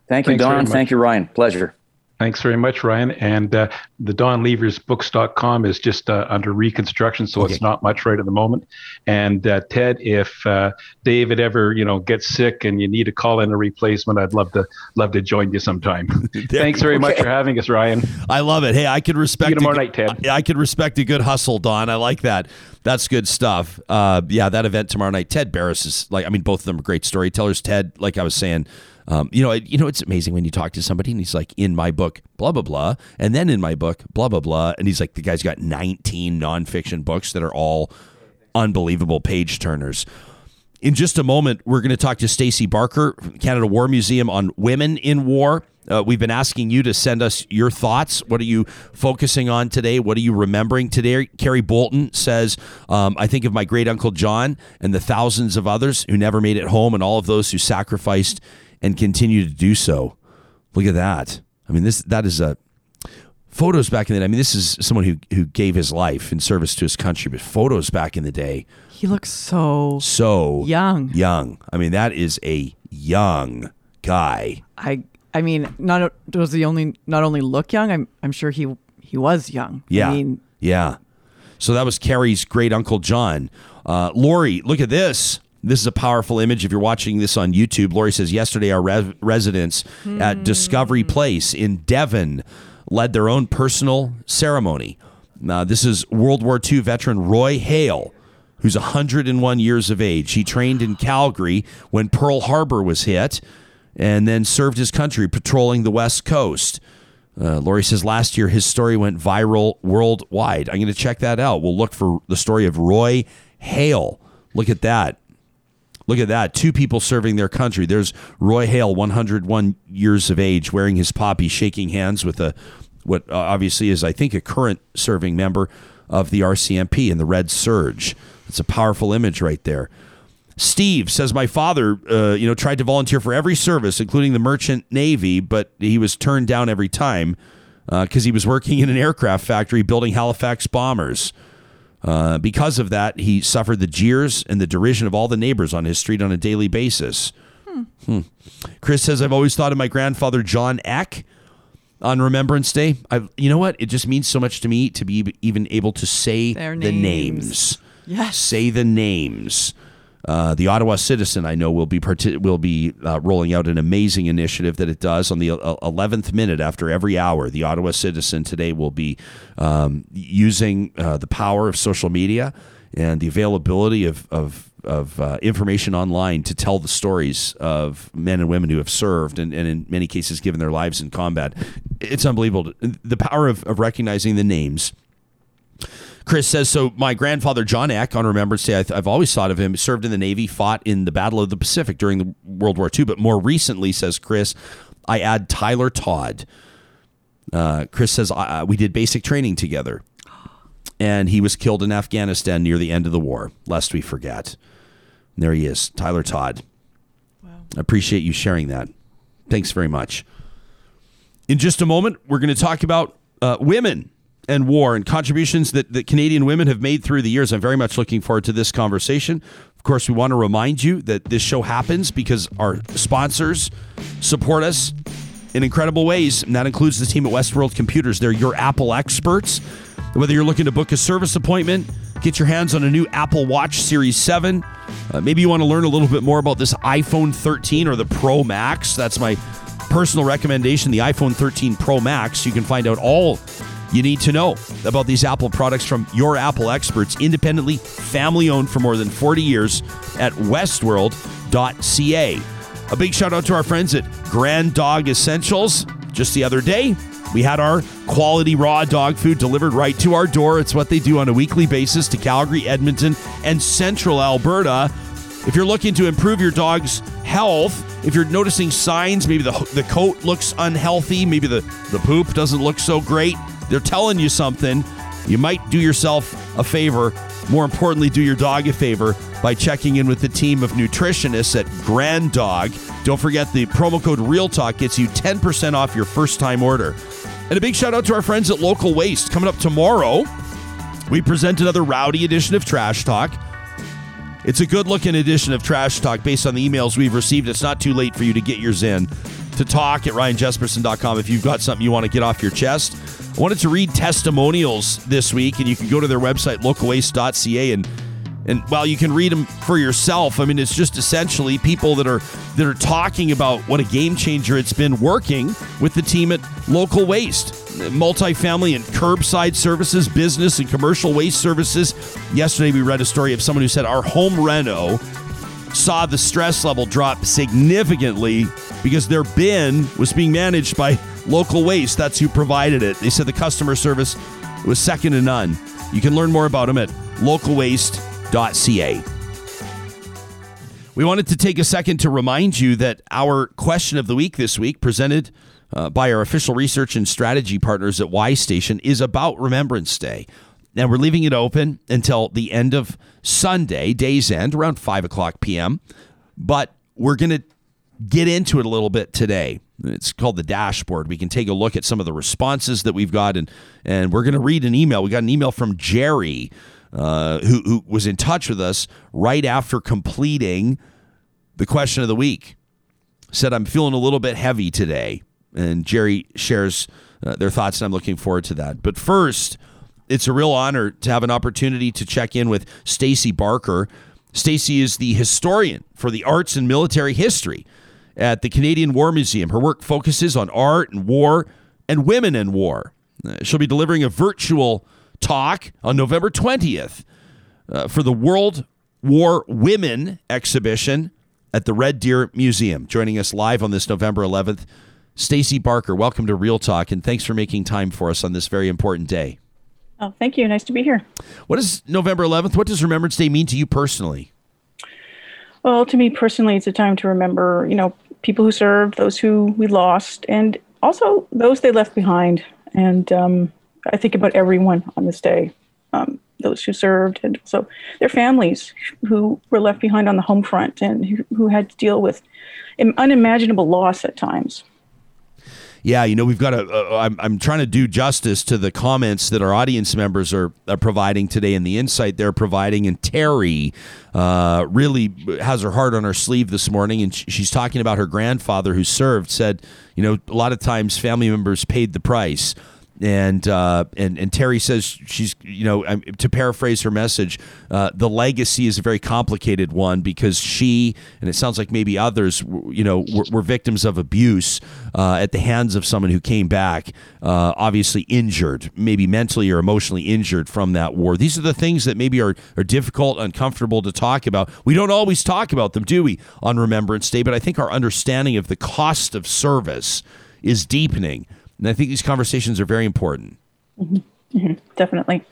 Thank you, Thanks Don. Thank you, Ryan. Pleasure. Thanks very much, Ryan. And uh, the DonLeversBooks.com is just uh, under reconstruction, so Okay. it's not much right at the moment. And uh, Ted, if uh, David ever you know gets sick and you need to call in a replacement, I'd love to love to join you sometime. Thanks very much for having us, Ryan. I love it. Hey, I could respect See you tomorrow a, night, Ted. I, I could respect a good hustle, Don. I like that. That's good stuff. Uh, yeah, that event tomorrow night. Ted Barris is like. I mean, both of them are great storytellers. Ted, like I was saying. Um, you know, you know, it's amazing when you talk to somebody and he's like, in my book, blah blah blah, and then in my book, blah blah blah, and he's like, the guy's got 19 nonfiction books that are all unbelievable page turners. In just a moment, we're going to talk to Stacey Barker, Canada War Museum, on women in war. Uh, we've been asking you to send us your thoughts. What are you focusing on today? What are you remembering today? Carrie Bolton says, um, I think of my great uncle John and the thousands of others who never made it home and all of those who sacrificed and continue to do so. Look at that. I mean, this that is a photos back in the day. I mean, this is someone who, who gave his life in service to his country, but photos back in the day, He looks so so young. young. I mean, that is a young guy. I I mean, not does he only not only look young. I'm I'm sure he he was young. Yeah. I mean, yeah. So that was Carrie's great uncle John. Uh, Lori, look at this. This is a powerful image. If you're watching this on YouTube, Lori says yesterday our re- residents at Discovery Place in Devon led their own personal ceremony. Now, this is World War II veteran Roy Hale, who's 101 years of age. He trained in Calgary when Pearl Harbor was hit and then served his country patrolling the West Coast. Uh, Lori says last year his story went viral worldwide. I'm going to check that out. We'll look for the story of Roy Hale. Look at that. Look at that. Two people serving their country. There's Roy Hale, 101 years of age, wearing his poppy, shaking hands with a what uh, obviously is, I think, a current serving member of the RCMP in the Red Serge. It's a powerful image right there. Steve says my father, uh, you know, tried to volunteer for every service, including the merchant navy, but he was turned down every time because uh, he was working in an aircraft factory building Halifax bombers. Uh, because of that, he suffered the jeers and the derision of all the neighbors on his street on a daily basis. Hmm. Hmm. Chris says, I've always thought of my grandfather, John Eck, on Remembrance Day. I've, you know what? It just means so much to me to be even able to say Their the names. names. Yes. Say the names. Uh, the Ottawa Citizen, I know, will be parti- will be uh, rolling out an amazing initiative that it does on the uh, eleventh minute after every hour. The Ottawa Citizen today will be um, using uh, the power of social media and the availability of of, of uh, information online to tell the stories of men and women who have served and, and in many cases given their lives in combat. It's unbelievable. The power of, of recognizing the names Chris says, so my grandfather, John Eck, on Remembrance Day, I have always thought of him, served in the Navy, fought in the Battle of the Pacific during the World War II. But more recently, says Chris, I add Tyler Todd. Uh, Chris says, uh, we did basic training together. And he was killed in Afghanistan near the end of the war, lest we forget. And there he is, Tyler Todd. Wow. I appreciate you sharing that. Thanks very much. In just a moment, we're going to talk about uh, women and war and contributions that, that Canadian women have made through the years. I'm very much looking forward to this conversation. Of course, we want to remind you that this show happens because our sponsors support us in incredible ways, and that includes the team at Westworld Computers. They're your Apple experts. Whether you're looking to book a service appointment, get your hands on a new Apple Watch Series 7, uh, maybe you want to learn a little bit more about this iPhone 13 or the Pro Max. That's my personal recommendation, the iPhone 13 Pro Max. You can find out all you need to know about these Apple products from your Apple experts, independently, family owned for more than 40 years at westworld.ca. A big shout out to our friends at Grand Dog Essentials. Just the other day, we had our quality raw dog food delivered right to our door. It's what they do on a weekly basis to Calgary, Edmonton, and central Alberta. If you're looking to improve your dog's health, if you're noticing signs, maybe the, the coat looks unhealthy, maybe the, the poop doesn't look so great, they're telling you something, you might do yourself a favor. More importantly, do your dog a favor by checking in with the team of nutritionists at Grand Dog. Don't forget the promo code Real Talk gets you 10% off your first time order. And a big shout out to our friends at Local Waste. Coming up tomorrow, we present another rowdy edition of Trash Talk. It's a good looking edition of Trash Talk based on the emails we've received. It's not too late for you to get yours in to talk at ryanjespersen.com if you've got something you want to get off your chest. I wanted to read testimonials this week, and you can go to their website, localwaste.ca, and and while you can read them for yourself, I mean, it's just essentially people that are that are talking about what a game changer it's been working with the team at Local Waste, multifamily and curbside services, business and commercial waste services. Yesterday, we read a story of someone who said our home reno saw the stress level drop significantly because their bin was being managed by local waste. That's who provided it. They said the customer service was second to none. You can learn more about them at localwaste.ca. We wanted to take a second to remind you that our question of the week this week, presented uh, by our official research and strategy partners at Y Station, is about Remembrance Day. Now, we're leaving it open until the end of Sunday, day's end, around 5 o'clock p.m. But we're going to get into it a little bit today. It's called the dashboard. We can take a look at some of the responses that we've got, and, and we're going to read an email. We got an email from Jerry, uh, who, who was in touch with us right after completing the question of the week. Said, I'm feeling a little bit heavy today. And Jerry shares uh, their thoughts, and I'm looking forward to that. But first, it's a real honor to have an opportunity to check in with Stacey Barker. Stacey is the historian for the arts and military history at the Canadian War Museum. Her work focuses on art and war and women in war. Uh, she'll be delivering a virtual talk on November 20th uh, for the World War Women exhibition at the Red Deer Museum. Joining us live on this November 11th, Stacey Barker. Welcome to Real Talk, and thanks for making time for us on this very important day. Oh, thank you. Nice to be here. What is November 11th? What does Remembrance Day mean to you personally? Well, to me personally, it's a time to remember, you know, people who served, those who we lost, and also those they left behind. And um, I think about everyone on this day. Um, those who served, and so their families who were left behind on the home front and who, who had to deal with unimaginable loss at times yeah, you know, we've got to. Uh, I'm, I'm trying to do justice to the comments that our audience members are, are providing today and the insight they're providing. And Terry uh, really has her heart on her sleeve this morning, and she's talking about her grandfather who served. Said, you know, a lot of times family members paid the price and uh, and and Terry says she's you know to paraphrase her message, uh, the legacy is a very complicated one because she and it sounds like maybe others you know were, were victims of abuse uh, at the hands of someone who came back uh, obviously injured, maybe mentally or emotionally injured from that war. These are the things that maybe are are difficult, uncomfortable to talk about. We don't always talk about them, do we, on Remembrance Day? But I think our understanding of the cost of service is deepening. And I think these conversations are very important. Mm-hmm. Definitely.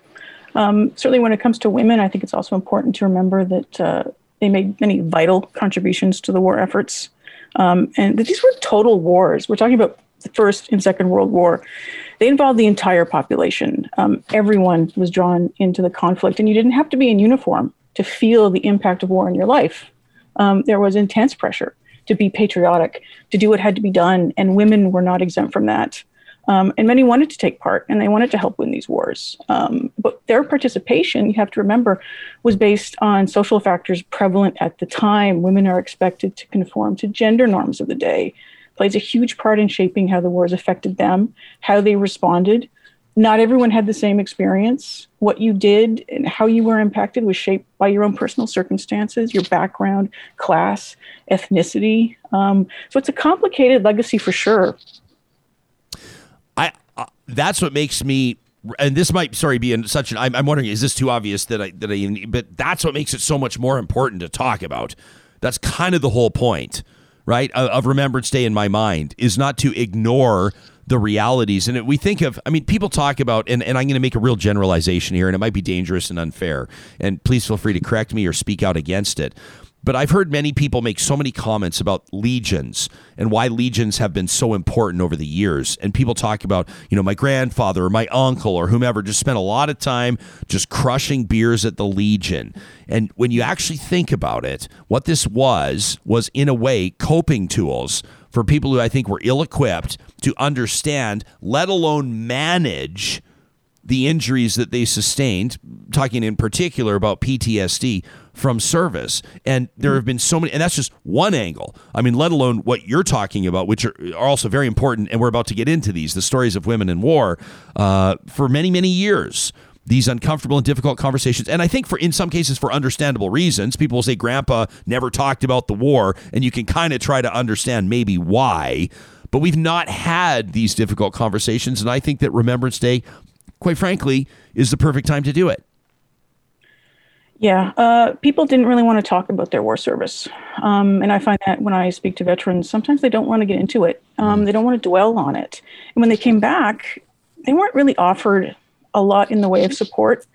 Um, certainly, when it comes to women, I think it's also important to remember that uh, they made many vital contributions to the war efforts. Um, and that these were total wars. We're talking about the First and Second World War. They involved the entire population. Um, everyone was drawn into the conflict, and you didn't have to be in uniform to feel the impact of war in your life. Um, there was intense pressure to be patriotic, to do what had to be done, and women were not exempt from that. Um, and many wanted to take part and they wanted to help win these wars. Um, but their participation, you have to remember, was based on social factors prevalent at the time. Women are expected to conform to gender norms of the day, plays a huge part in shaping how the wars affected them, how they responded. Not everyone had the same experience. What you did and how you were impacted was shaped by your own personal circumstances, your background, class, ethnicity. Um, so it's a complicated legacy for sure that's what makes me and this might sorry be in such an I'm, I'm, wondering is this too obvious that I that I but that's what makes it so much more important to talk about. That's kind of the whole point, right? Of, of Remembrance Day in my mind is not to ignore the realities. And we think of, I mean, people talk about, and, and I'm going to make a real generalization here, and it might be dangerous and unfair. And please feel free to correct me or speak out against it. But I've heard many people make so many comments about legions and why legions have been so important over the years. And people talk about, you know, my grandfather or my uncle or whomever just spent a lot of time just crushing beers at the Legion. And when you actually think about it, what this was, was in a way coping tools for people who I think were ill equipped to understand, let alone manage the injuries that they sustained, talking in particular about PTSD from service. And there have been so many, and that's just one angle. I mean, let alone what you're talking about, which are, are also very important. And we're about to get into these the stories of women in war uh, for many, many years. These uncomfortable and difficult conversations. And I think for in some cases for understandable reasons, people will say grandpa never talked about the war, and you can kind of try to understand maybe why. But we've not had these difficult conversations. And I think that Remembrance Day, quite frankly, is the perfect time to do it. Yeah, uh, people didn't really want to talk about their war service. Um, and I find that when I speak to veterans, sometimes they don't want to get into it. Um, they don't want to dwell on it. And when they came back, they weren't really offered a lot in the way of support.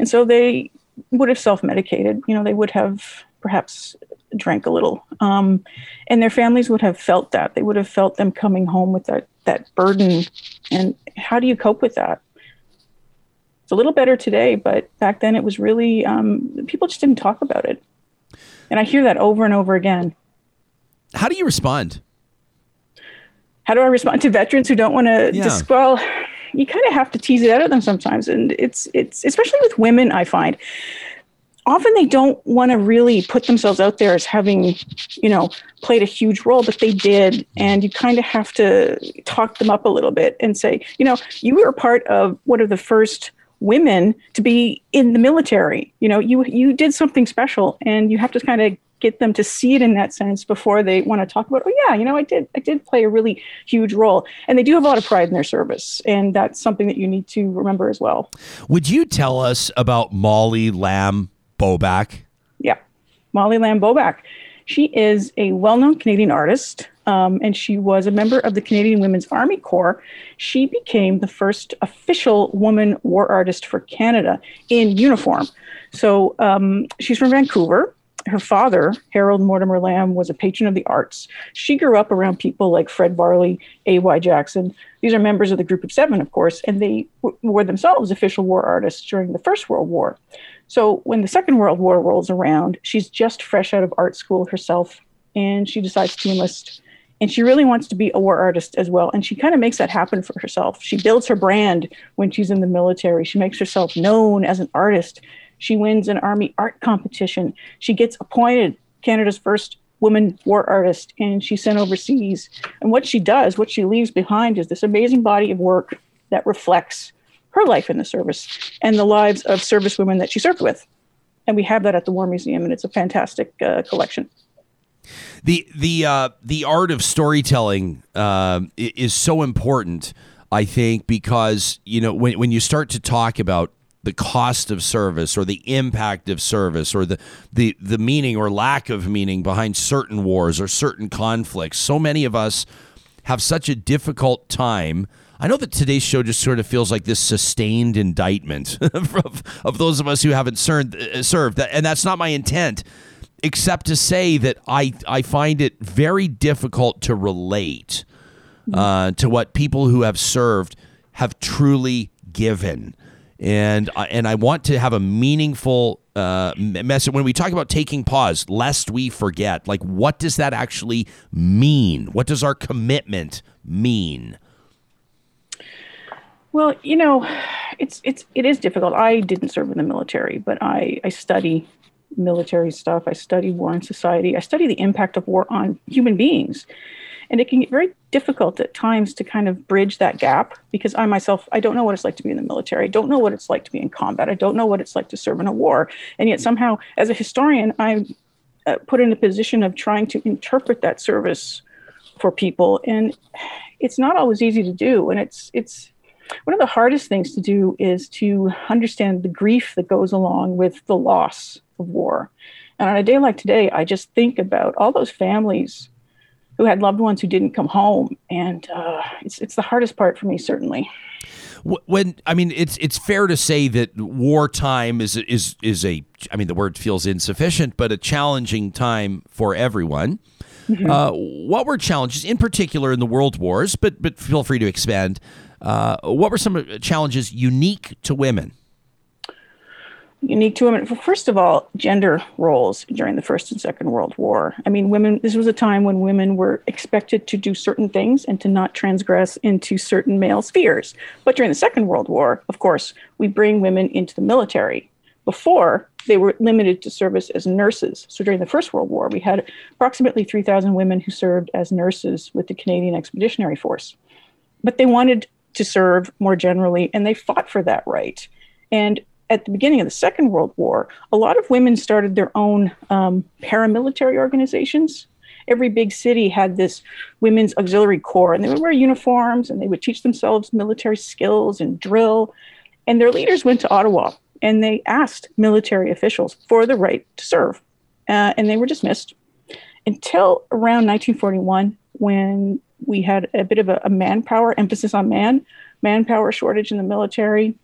And so they would have self medicated. You know, they would have perhaps drank a little. Um, and their families would have felt that. They would have felt them coming home with that, that burden. And how do you cope with that? It's a little better today, but back then it was really um, people just didn't talk about it, and I hear that over and over again. How do you respond? How do I respond to veterans who don't want to? Yeah. well, you kind of have to tease it out of them sometimes, and it's it's especially with women. I find often they don't want to really put themselves out there as having, you know, played a huge role, but they did. And you kind of have to talk them up a little bit and say, you know, you were part of one of the first women to be in the military. You know, you you did something special, and you have to kind of get them to see it in that sense before they want to talk about oh yeah you know i did i did play a really huge role. And they do have a lot of pride in their service and that's something that you need to remember as well. Would you tell us about molly lamb bobak yeah molly lamb bobak she is a well-known canadian artist um, and she was a member of the Canadian Women's Army Corps. She became the first official woman war artist for Canada in uniform. So um, she's from Vancouver. her father, Harold Mortimer Lamb, was a patron of the arts. She grew up around people like Fred Varley, A.Y. Jackson. These are members of the Group of Seven, of course, and they were themselves official war artists during the First World War. So when the Second World War rolls around, she's just fresh out of art school herself, and she decides to enlist. And she really wants to be a war artist as well. And she kind of makes that happen for herself. She builds her brand when she's in the military. She makes herself known as an artist. She wins an army art competition. She gets appointed Canada's first woman war artist, and she's sent overseas. And what she does, what she leaves behind, is this amazing body of work that reflects her life in the service and the lives of service women that she served with. And we have that at the War Museum, and it's a fantastic uh, collection. The the uh, the art of storytelling uh, is so important, I think, because you know when when you start to talk about the cost of service or the impact of service or the, the the meaning or lack of meaning behind certain wars or certain conflicts. So many of us have such a difficult time. I know that today's show just sort of feels like this sustained indictment of, of those of us who haven't served, uh, served, and that's not my intent, except to say that I I find it very difficult to relate uh, to what people who have served have truly given and I, and I want to have a meaningful uh, message when we talk about taking pause, lest we forget. Like, what does that actually mean? What does our commitment mean? Well, you know, it's it's it is difficult. I didn't serve in the military, but I I study military stuff. I study war and society. I study the impact of war on human beings. And it can get very difficult at times to kind of bridge that gap because I myself, I don't know what it's like to be in the military. I don't know what it's like to be in combat. I don't know what it's like to serve in a war. And yet somehow, as a historian, I'm uh, put in a position of trying to interpret that service for people. And it's not always easy to do. And it's, it's, one of the hardest things to do is to understand the grief that goes along with the loss of war. And on a day like today, I just think about all those families who had loved ones who didn't come home, and uh, it's it's the hardest part for me, certainly. When I mean, it's it's fair to say that wartime is is is a I mean the word feels insufficient, but a challenging time for everyone. Mm-hmm. Uh, what were challenges in particular in the world wars? But but feel free to expand. Uh, what were some challenges unique to women? unique to women. First of all, gender roles during the First and Second World War. I mean, women, this was a time when women were expected to do certain things and to not transgress into certain male spheres. But during the Second World War, of course, we bring women into the military. Before, they were limited to service as nurses. So during the First World War, we had approximately 3,000 women who served as nurses with the Canadian Expeditionary Force. But they wanted to serve more generally, and they fought for that right. And at the beginning of the Second World War, a lot of women started their own um, paramilitary organizations. Every big city had this women's auxiliary corps, and they would wear uniforms and they would teach themselves military skills and drill. And their leaders went to Ottawa and they asked military officials for the right to serve, uh, and they were dismissed until around 1941 when we had a bit of a, a manpower emphasis on man, manpower shortage in the military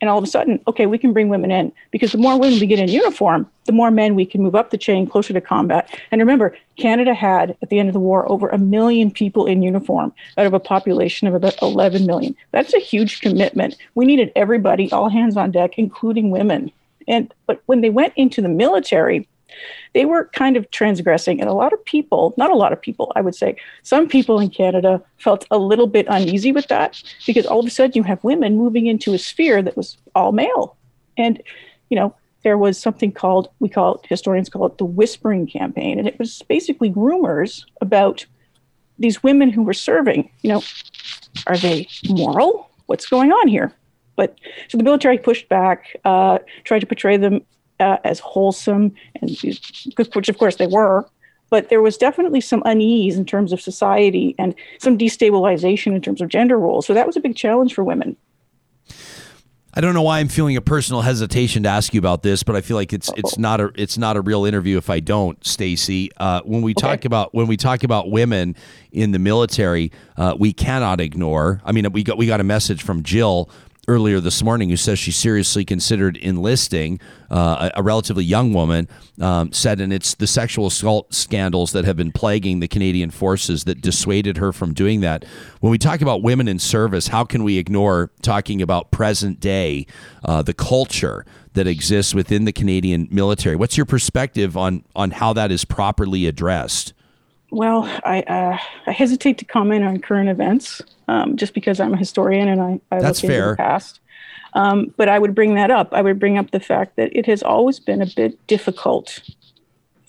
and all of a sudden, okay, we can bring women in because the more women we get in uniform, the more men we can move up the chain closer to combat. And remember, Canada had at the end of the war over a million people in uniform out of a population of about 11 million. That's a huge commitment. We needed everybody, all hands on deck, including women. And but when they went into the military, they were kind of transgressing. And a lot of people, not a lot of people, I would say, some people in Canada felt a little bit uneasy with that because all of a sudden you have women moving into a sphere that was all male. And, you know, there was something called, we call it, historians call it the whispering campaign. And it was basically rumors about these women who were serving. You know, are they moral? What's going on here? But so the military pushed back, uh, tried to portray them uh, as wholesome, and which of course they were. But there was definitely some unease in terms of society and some destabilization in terms of gender roles. So that was a big challenge for women. I don't know why I'm feeling a personal hesitation to ask you about this, but I feel like it's it's not a it's not a real interview if I don't, Stacey. Uh, when we okay. talk about when we talk about women in the military, uh, we cannot ignore. I mean, we got we got a message from Jill earlier this morning who says she seriously considered enlisting uh, a, a, relatively young woman um, said and it's the sexual assault scandals that have been plaguing the canadian forces that dissuaded her from doing that. When we talk about women in service how can we ignore talking about present day uh, the culture that exists within the canadian military? What's your perspective on on how that is properly addressed well, I, uh, I hesitate to comment on current events um, just because I'm a historian and I, I That's look fair. into the past. Um, but I would bring that up. I would bring up the fact that it has always been a bit difficult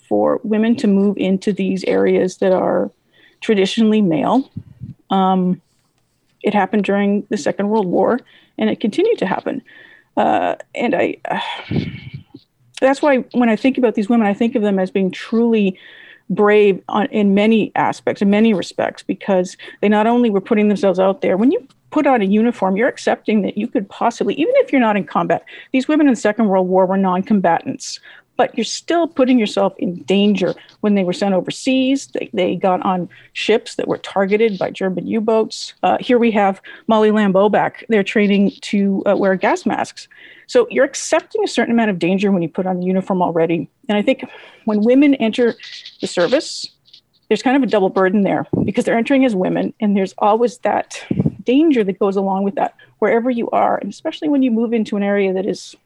for women to move into these areas that are traditionally male. Um, it happened during the Second World War, and it continued to happen. Uh, and I, uh, that's why when I think about these women, I think of them as being truly brave on, in many aspects, in many respects, because they not only were putting themselves out there. When you put on a uniform, you're accepting that you could possibly, even if you're not in combat, these women in the Second World War were non-combatants, but you're still putting yourself in danger when they were sent overseas. They, they got on ships that were targeted by German U boats. Uh, here we have Molly Lamb Bobak. They're training to uh, wear gas masks. So you're accepting a certain amount of danger when you put on the uniform already. And I think when women enter the service, there's kind of a double burden there because they're entering as women, and there's always that danger that goes along with that wherever you are, and especially when you move into an area that is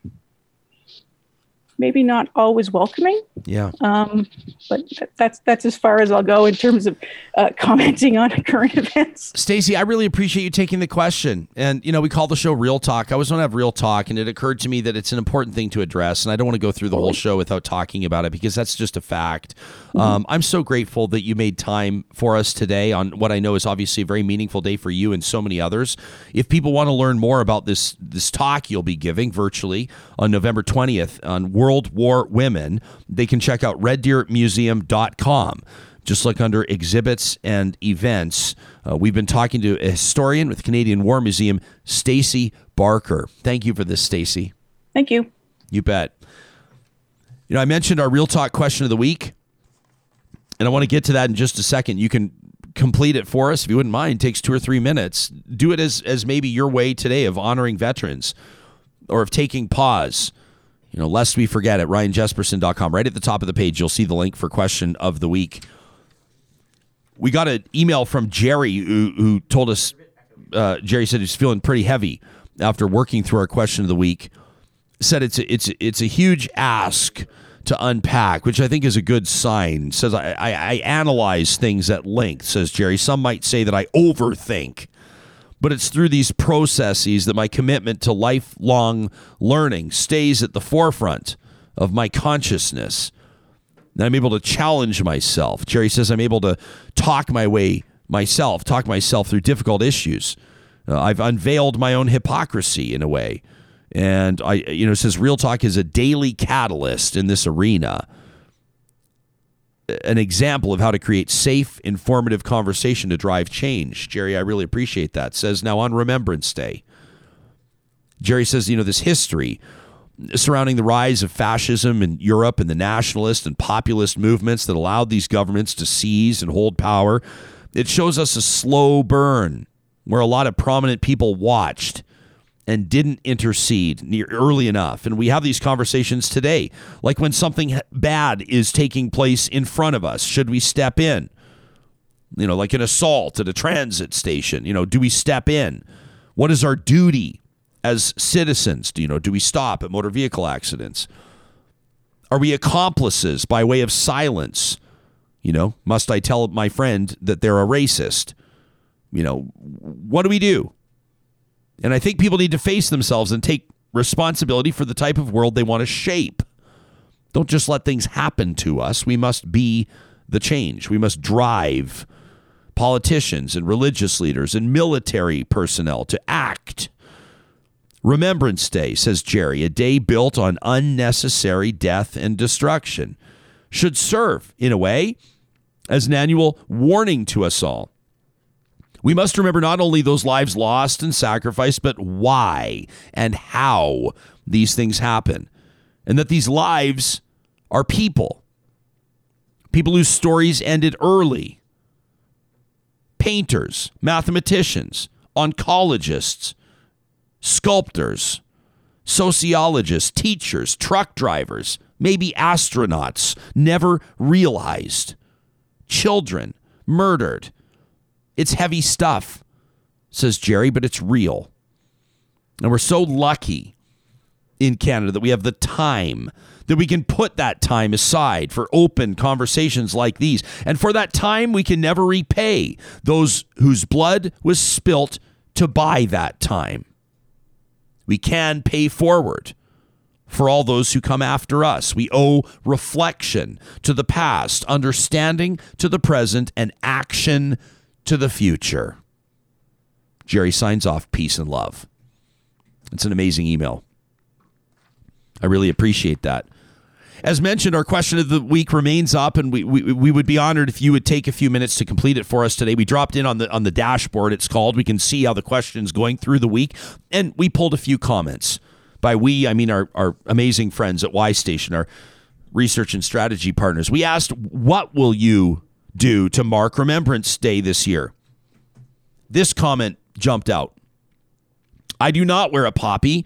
maybe not always welcoming. Yeah. Um, but that's that's as far as I'll go in terms of uh, commenting on current events. Stacey, I really appreciate you taking the question. And you know, we call the show Real Talk. I always want to have real talk, and it occurred to me that it's an important thing to address. And I don't want to go through the whole show without talking about it because that's just a fact. Mm-hmm. Um, I'm so grateful that you made time for us today on what I know is obviously a very meaningful day for you and so many others. If people want to learn more about this this talk you'll be giving virtually on November 20th on World World War Women, they can check out reddeermuseum.com. Just look under exhibits and events. Uh, we've been talking to a historian with Canadian War Museum, Stacey Barker. Thank you for this, Stacey. Thank you. You bet. You know, I mentioned our Real Talk question of the week, and I want to get to that in just a second. You can complete it for us if you wouldn't mind. It takes two or three minutes. Do it as, as maybe your way today of honoring veterans or of taking pause you know, lest we forget at ryanjespersen.com, right at the top of the page, you'll see the link for question of the week. We got an email from Jerry who, who told us, uh, Jerry said he's feeling pretty heavy after working through our question of the week. Said it's a, it's it's a huge ask to unpack, which I think is a good sign. Says I, I, I analyze things at length. Says Jerry. Some might say that I overthink but it's through these processes that my commitment to lifelong learning stays at the forefront of my consciousness. And I'm able to challenge myself. Jerry says I'm able to talk my way myself, talk myself through difficult issues. Uh, I've unveiled my own hypocrisy in a way. And I, you know, says real talk is a daily catalyst in this arena an example of how to create safe, informative conversation to drive change. Jerry, I really appreciate that. Says now on Remembrance Day. Jerry says, you know, this history surrounding the rise of fascism in Europe and the nationalist and populist movements that allowed these governments to seize and hold power, it shows us a slow burn where a lot of prominent people watched and didn't intercede near early enough. And we have these conversations today, like when something bad is taking place in front of us, should we step in? You know, like an assault at a transit station, you know, do we step in? What is our duty as citizens? Do you know, do we stop at motor vehicle accidents? Are we accomplices by way of silence? You know, must I tell my friend that they're a racist? You know, what do we do? And I think people need to face themselves and take responsibility for the type of world they want to shape. Don't just let things happen to us. We must be the change. We must drive politicians and religious leaders and military personnel to act. Remembrance Day, says Jerry, a day built on unnecessary death and destruction, should serve, in a way, as an annual warning to us all we must remember not only those lives lost and sacrificed, but why and how these things happen. And that these lives are people. People whose stories ended early. Painters, mathematicians, oncologists, sculptors, sociologists, teachers, truck drivers, maybe astronauts never realized. Children murdered. It's heavy stuff, says Jerry, but it's real. And we're so lucky in Canada that we have the time that we can put that time aside for open conversations like these. And for that time, we can never repay those whose blood was spilt to buy that time. We can pay forward for all those who come after us. We owe reflection to the past, understanding to the present, and action to the future. Jerry signs off peace and love. It's an amazing email. I really appreciate that. As mentioned, our question of the week remains up, and we, we, we would be honored if you would take a few minutes to complete it for us today. We dropped in on the on the dashboard. It's called. We can see how the question's going through the week, and we pulled a few comments. By we, I mean our our amazing friends at Y Station, our research and strategy partners. We asked, "What will you do to mark Remembrance Day this year?" This comment jumped out. I do not wear a poppy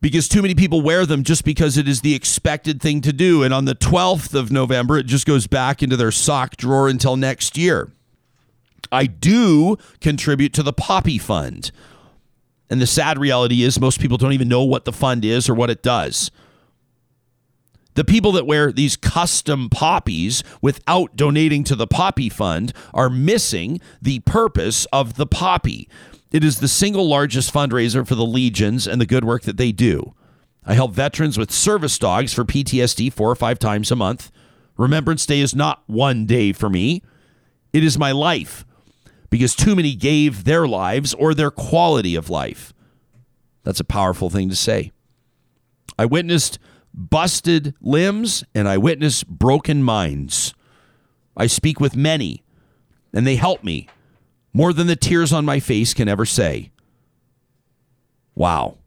because too many people wear them just because it is the expected thing to do. And on the 12th of November, it just goes back into their sock drawer until next year. I do contribute to the Poppy Fund. And the sad reality is, most people don't even know what the fund is or what it does. The people that wear these custom poppies without donating to the Poppy Fund are missing the purpose of the poppy. It is the single largest fundraiser for the Legions and the good work that they do. I help veterans with service dogs for PTSD four or five times a month. Remembrance Day is not one day for me, it is my life because too many gave their lives or their quality of life. That's a powerful thing to say. I witnessed busted limbs and I witness broken minds. I speak with many, and they help me more than the tears on my face can ever say. Wow.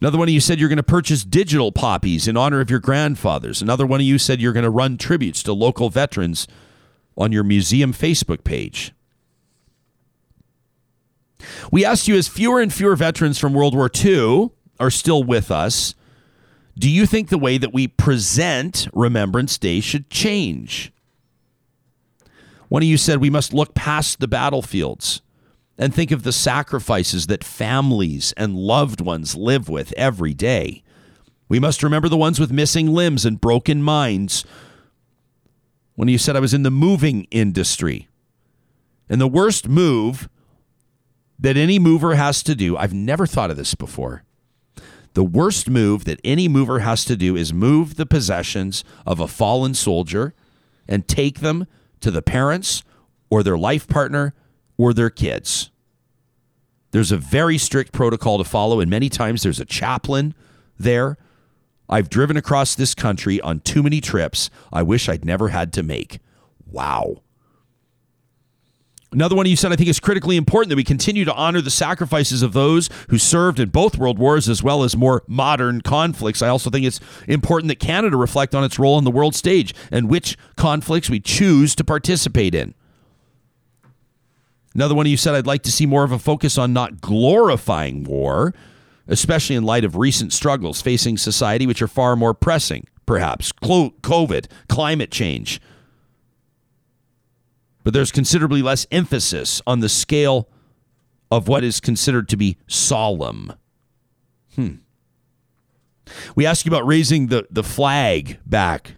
Another one of you said you're going to purchase digital poppies in honor of your grandfathers. Another one of you said you're going to run tributes to local veterans on your museum Facebook page. We asked you as fewer and fewer veterans from World War II are still with us, do you think the way that we present Remembrance Day should change? One of you said we must look past the battlefields and think of the sacrifices that families and loved ones live with every day. We must remember the ones with missing limbs and broken minds. One of you said I was in the moving industry, and the worst move that any mover has to do, I've never thought of this before. The worst move that any mover has to do is move the possessions of a fallen soldier and take them to the parents or their life partner or their kids. There's a very strict protocol to follow, and many times there's a chaplain there. I've driven across this country on too many trips I wish I'd never had to make. Wow. Another one you said I think is critically important that we continue to honor the sacrifices of those who served in both world wars as well as more modern conflicts. I also think it's important that Canada reflect on its role on the world stage and which conflicts we choose to participate in. Another one you said I'd like to see more of a focus on not glorifying war, especially in light of recent struggles facing society, which are far more pressing, perhaps COVID, climate change but there's considerably less emphasis on the scale of what is considered to be solemn. Hmm. We ask you about raising the, the flag back.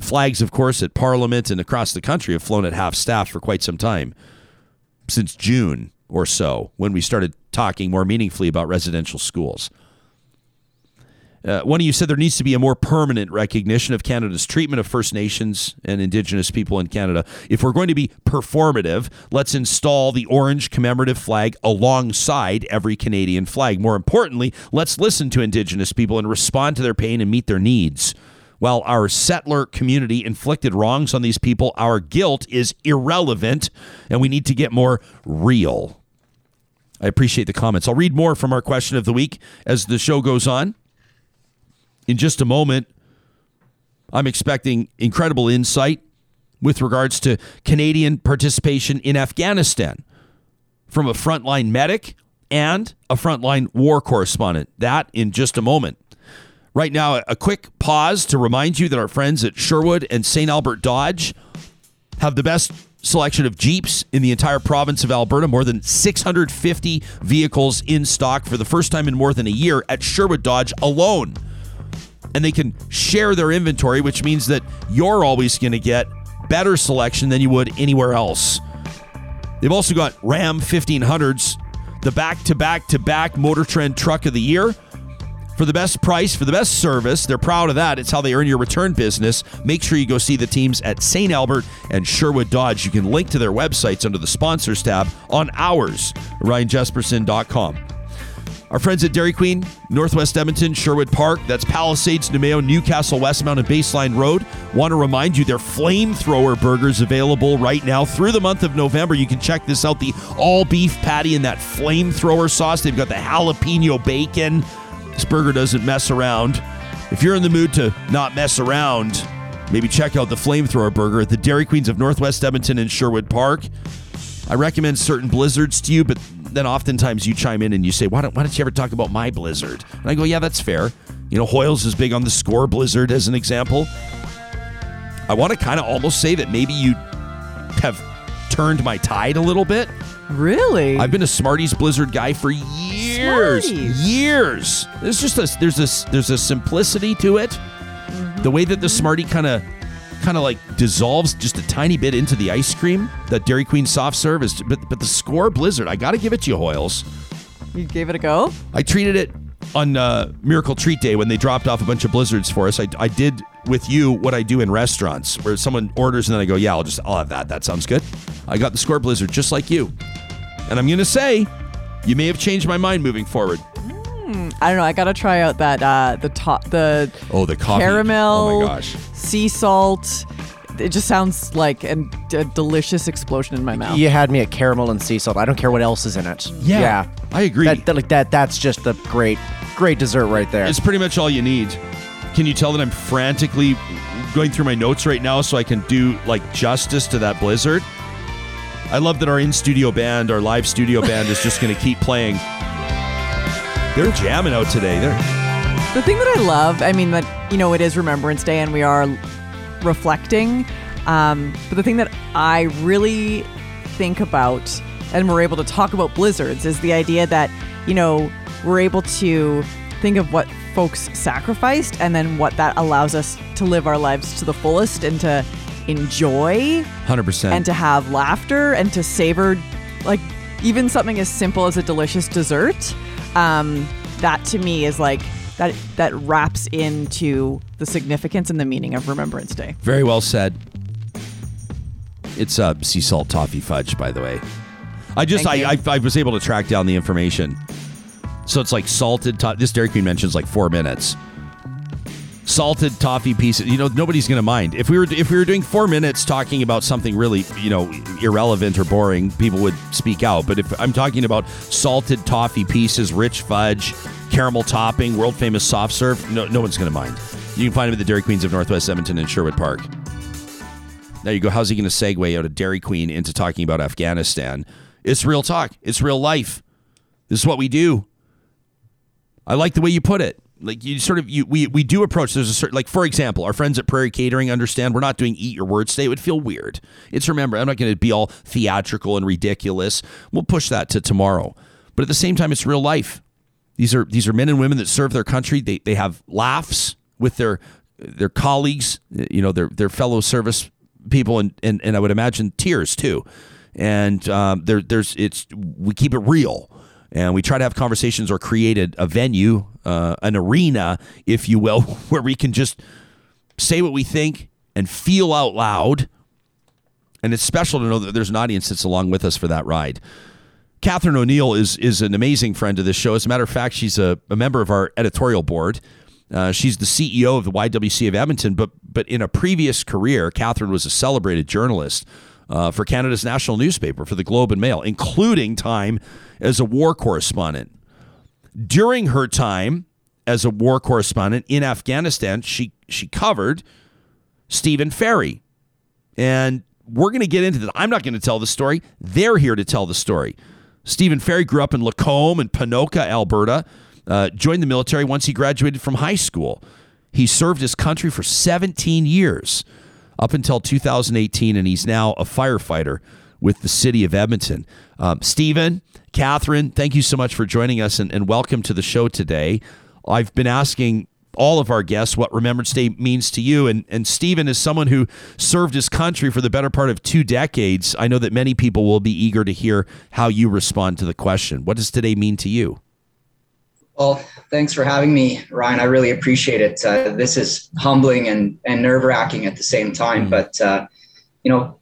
Flags, of course, at Parliament and across the country have flown at half staff for quite some time, since June or so, when we started talking more meaningfully about residential schools. Uh, one of you said there needs to be a more permanent recognition of Canada's treatment of First Nations and Indigenous people in Canada. If we're going to be performative, let's install the orange commemorative flag alongside every Canadian flag. More importantly, let's listen to Indigenous people and respond to their pain and meet their needs. While our settler community inflicted wrongs on these people, our guilt is irrelevant and we need to get more real. I appreciate the comments. I'll read more from our question of the week as the show goes on in just a moment, I'm expecting incredible insight with regards to Canadian participation in Afghanistan. from a frontline medic and a frontline war correspondent. That in just a moment. Right now, a quick pause to remind you that our friends at Sherwood and St. Albert Dodge have the best selection of Jeeps in the entire province of Alberta. More than 650 vehicles in stock for the first time in more than a year at Sherwood Dodge alone. And they can share their inventory, which means that you're always going to get better selection than you would anywhere else. They've also got Ram 1500s, the back to back to back Motor Trend Truck of the Year for the best price, for the best service. They're proud of that. It's how they earn your return business. Make sure you go see the teams at St. Albert and Sherwood Dodge. You can link to their websites under the sponsors tab on ours, ryanjespersen.com. Our friends at Dairy Queen, Northwest Edmonton, Sherwood Park, that's Palisades, Namao, Newcastle, Westmount, and Baseline Road. Want to remind you their flamethrower burgers available right now through the month of November. You can check this out the all beef patty and that flamethrower sauce. They've got the jalapeno bacon. This burger doesn't mess around. If you're in the mood to not mess around, maybe check out the flamethrower burger at the Dairy Queens of Northwest Edmonton and Sherwood Park. I recommend certain blizzards to you, but then oftentimes you chime in and you say, why don't, why don't you ever talk about my blizzard? And I go, yeah, that's fair. You know, Hoyles is big on the Skor blizzard as an example. I want to kind of almost say that maybe you have turned my tide a little bit. Really? I've been a Smarties Blizzard guy for years. Smarties. Years. There's just a there's this there's a simplicity to it. Mm-hmm. The way that the Smartie kind of kind of like dissolves just a tiny bit into the ice cream that Dairy Queen soft serve is but but the Skor Blizzard, I got to give it to you Hoyles. you gave it a go? I treated it on uh, Miracle Treat Day when they dropped off a bunch of blizzards for us. I, I did with you what I do in restaurants, where someone orders and then I go, "Yeah, I'll just I'll have that. That sounds good." I got the Skor Blizzard just like you, and I'm gonna say, you may have changed my mind moving forward. I don't know. I gotta try out that uh, the top the Oh, the coffee! caramel, Oh my gosh! sea salt. It just sounds like an, a delicious explosion in my mouth. You had me at caramel and sea salt. I don't care what else is in it. Yeah, yeah. I agree. That, that like that. That's just a great, great dessert right there. It's pretty much all you need. Can you tell that I'm frantically going through my notes right now so I can do like justice to that blizzard? I love that our in studio band, our live studio band, is just going to keep playing. They're jamming out today. They're The thing that I love, I mean, that, you know, it is Remembrance Day and we are reflecting. Um, but the thing that I really think about and we're able to talk about blizzards is the idea that, you know, we're able to think of what folks sacrificed and then what that allows us to live our lives to the fullest and to enjoy 100%. and to have laughter and to savor like even something as simple as a delicious dessert um, that to me is like that that wraps into the significance and the meaning of remembrance day Very well said. It's uh, sea salt toffee fudge, by the way. I just I. I I was able to track down the information. So it's like salted. To- this Dairy Queen mentions like four minutes. Salted toffee pieces. You know nobody's gonna mind if we were if we were doing four minutes talking about something really you know irrelevant or boring. People would speak out. But if I'm talking about salted toffee pieces, rich fudge, caramel topping, world famous soft serve, no no one's gonna mind. You can find them at the Dairy Queens of Northwest Edmonton and Sherwood Park. There you go. How's he going to segue out of Dairy Queen into talking about Afghanistan? It's real talk. It's real life. This is what we do. I like the way you put it. Like you sort of you we we do approach. There's a certain like for example, our friends at Prairie Catering understand we're not doing eat your words today. It would feel weird. It's remember I'm not going to be all theatrical and ridiculous. We'll push that to tomorrow. But at the same time, it's real life. These are these are men and women that serve their country. They they have laughs with their their colleagues, you know, their their fellow service people, and and, and I would imagine tears too. And um, there there's it's we keep it real, and we try to have conversations or create a, a venue, uh, an arena, if you will, where we can just say what we think and feel out loud. And it's special to know that there's an audience that's along with us for that ride. Katherine O'Neill is is an amazing friend of this show. As a matter of fact, she's a, a member of our editorial board. Uh, she's the CEO of the YWC of Edmonton, but but in a previous career, Katherine was a celebrated journalist uh, for Canada's national newspaper, for the Globe and Mail, including time as a war correspondent. During her time as a war correspondent in Afghanistan, she she covered Stephen Ferry, and we're going to get into that. I'm not going to tell the story. They're here to tell the story. Stephen Ferry grew up in Lacombe and Ponoka, Alberta. Uh, joined the military once he graduated from high school. He served his country for 17 years up until 2018, and he's now a firefighter with the city of Edmonton. Um, Stephen, Katherine, thank you so much for joining us and, and welcome to the show today. I've been asking all of our guests what Remembrance Day means to you. And, and Stephen is someone who served his country for the better part of two decades. I know that many people will be eager to hear how you respond to the question. What does today mean to you? Well, thanks for having me, Ryan. I really appreciate it. Uh, this is humbling and, and nerve wracking at the same time. Mm-hmm. But, uh, you know,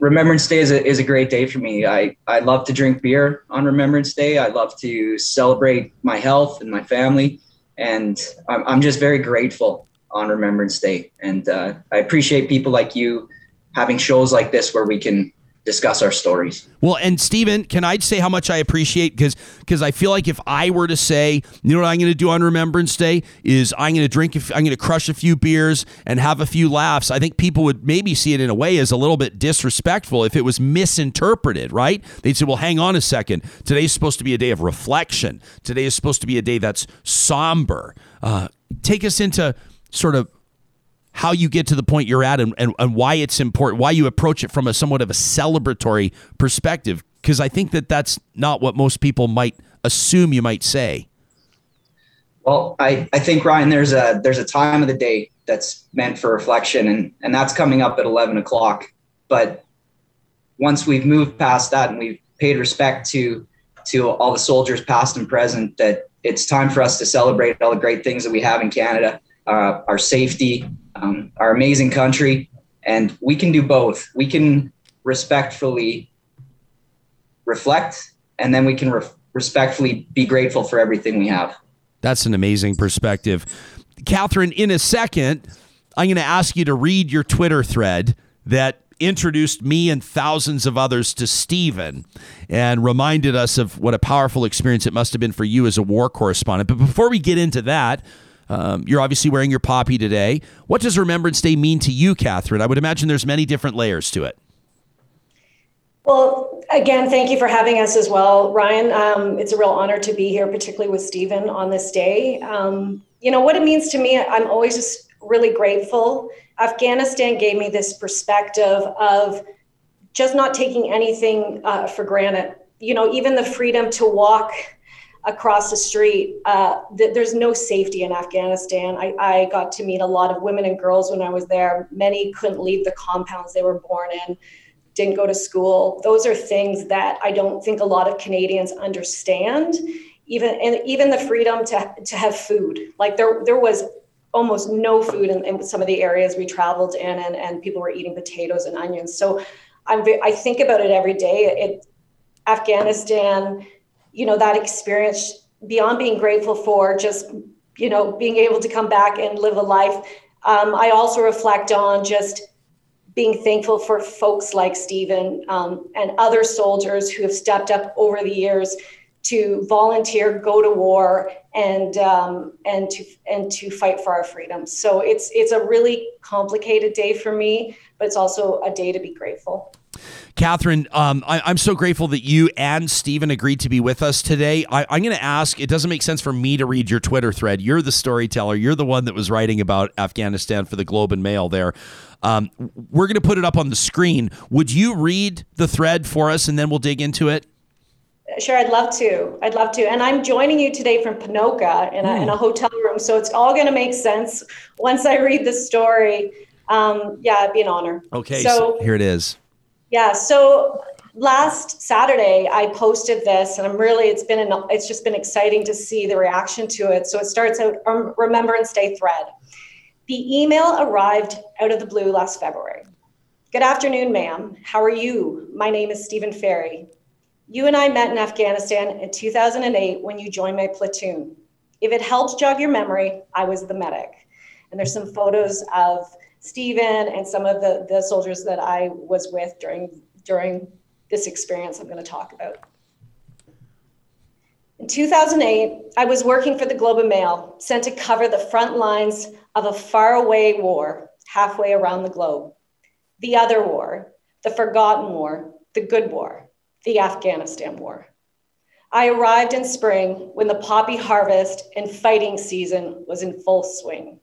Remembrance Day is a, is a great day for me. I, I love to drink beer on Remembrance Day. I love to celebrate my health and my family and I'm, I'm just very grateful on Remembrance Day. And uh, I appreciate people like you having shows like this where we can discuss our stories. Well, and Stephen, can I say how much I appreciate because because I feel like if I were to say, you know what I'm going to do on Remembrance Day is I'm going to drink, I'm going to crush a few beers and have a few laughs. I think people would maybe see it in a way as a little bit disrespectful if it was misinterpreted. Right? They'd say, well, hang on a second. Today's supposed to be a day of reflection. Today is supposed to be a day that's somber. Uh, take us into sort of how you get to the point you're at and, and, and why it's important, why you approach it from a somewhat of a celebratory perspective. Because I think that that's not what most people might assume you might say. Well, I, I think Ryan, there's a there's a time of the day that's meant for reflection, and and that's coming up at eleven o'clock. But once we've moved past that and we've paid respect to to all the soldiers past and present, that it's time for us to celebrate all the great things that we have in Canada, uh, our safety, um, our amazing country, and we can do both. We can respectfully reflect, and then we can re- respectfully be grateful for everything we have. That's an amazing perspective. Katherine, in a second, I'm going to ask you to read your Twitter thread that introduced me and thousands of others to Stephen and reminded us of what a powerful experience it must have been for you as a war correspondent. But before we get into that, um, you're obviously wearing your poppy today. What does Remembrance Day mean to you, Katherine? I would imagine there's many different layers to it. Well, again, thank you for having us as well, Ryan. Um, it's a real honor to be here, particularly with Stephen on this day. Um, you know, what it means to me, I'm always just really grateful. Afghanistan gave me this perspective of just not taking anything uh, for granted. You know, even the freedom to walk across the street. Uh, th- there's no safety in Afghanistan. I, I got to meet a lot of women and girls when I was there. Many couldn't leave the compounds they were born in, didn't go to school. Those are things that I don't think a lot of Canadians understand. Even and even the freedom to to have food. Like there there was almost no food in, in some of the areas we traveled in, and, and people were eating potatoes and onions. So I'm I think about it every day. It Afghanistan you know that experience beyond being grateful for just you know being able to come back and live a life. Um, i also reflect on just being thankful for folks like stephen um, and other soldiers who have stepped up over the years to volunteer go to war and um, and to and to fight for our freedom. So it's it's a really complicated day for me but it's also a day to be grateful Katherine, um, I, am so grateful that you and Stephen agreed to be with us today. I, I'm going to ask, it doesn't make sense for me to read your Twitter thread. You're the storyteller. You're the one that was writing about Afghanistan for the Globe and Mail there. Um, we're going to put it up on the screen. Would you read the thread for us and then we'll dig into it? Sure, I'd love to. I'd love to. And I'm joining you today from Ponoka in a, in a hotel room. So it's all going to make sense once I read the story. Um, yeah, it'd be an honor. Okay, so, so here it is. Yeah. So last Saturday I posted this, and I'm really it's been an, it's just been exciting to see the reaction to it. So it starts out um, Remembrance Day thread. The email arrived out of the blue last February. Good afternoon, ma'am. How are you? My name is Stephen Ferry. You and I met in Afghanistan in 2008 when you joined my platoon. If it helps jog your memory, I was the medic. And there's some photos of Stephen and some of the, the soldiers that I was with during, during this experience I'm going to talk about. In 2008, I was working for the Globe and Mail, sent to cover the front lines of a faraway war halfway around the globe. The other war, the forgotten war, the good war, the Afghanistan war. I arrived in spring when the poppy harvest and fighting season was in full swing.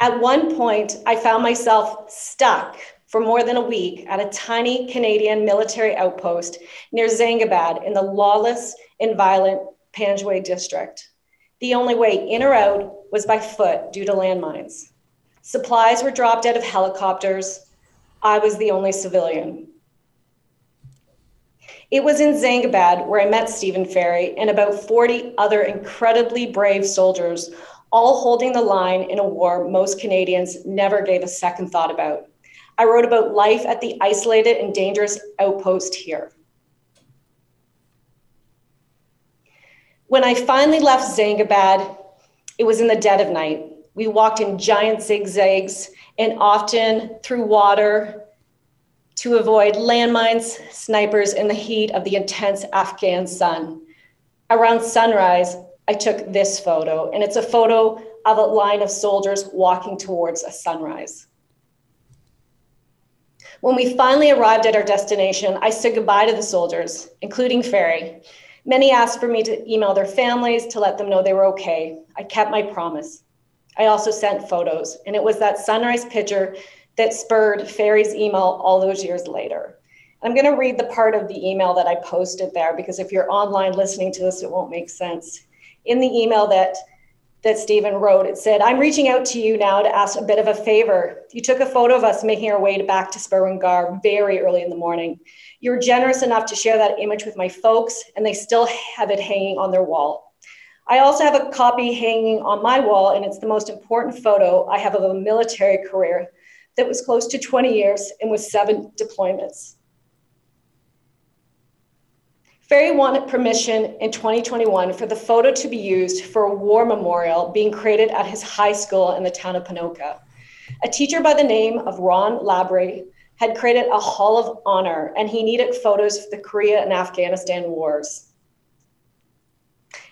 At one point, I found myself stuck for more than a week at a tiny Canadian military outpost near Zangabad in the lawless and violent Panjway district. The only way in or out was by foot due to landmines. Supplies were dropped out of helicopters. I was the only civilian. It was in Zangabad where I met Stephen Ferry and about 40 other incredibly brave soldiers, all holding the line in a war most Canadians never gave a second thought about. I wrote about life at the isolated and dangerous outpost here. When I finally left Zangabad, it was in the dead of night. We walked in giant zigzags and often through water to avoid landmines, snipers, and the heat of the intense Afghan sun. Around sunrise, I took this photo, and it's a photo of a line of soldiers walking towards a sunrise. When we finally arrived at our destination, I said goodbye to the soldiers, including Ferry. Many asked for me to email their families to let them know they were okay. I kept my promise. I also sent photos, and it was that sunrise picture that spurred Ferry's email all those years later. I'm going to read the part of the email that I posted there because if you're online listening to this, it won't make sense. In the email that that Stephen wrote, it said, I'm reaching out to you now to ask a bit of a favor. You took a photo of us making our way back to Sperwan Ghar very early in the morning. You were generous enough to share that image with my folks, and they still have it hanging on their wall. I also have a copy hanging on my wall, and it's the most important photo I have of a military career that was close to 20 years and with seven deployments. Ferry wanted permission in 2021 for the photo to be used for a war memorial being created at his high school in the town of Ponoka. A teacher by the name of Ron Labrie had created a hall of honor, and he needed photos for the Korea and Afghanistan wars.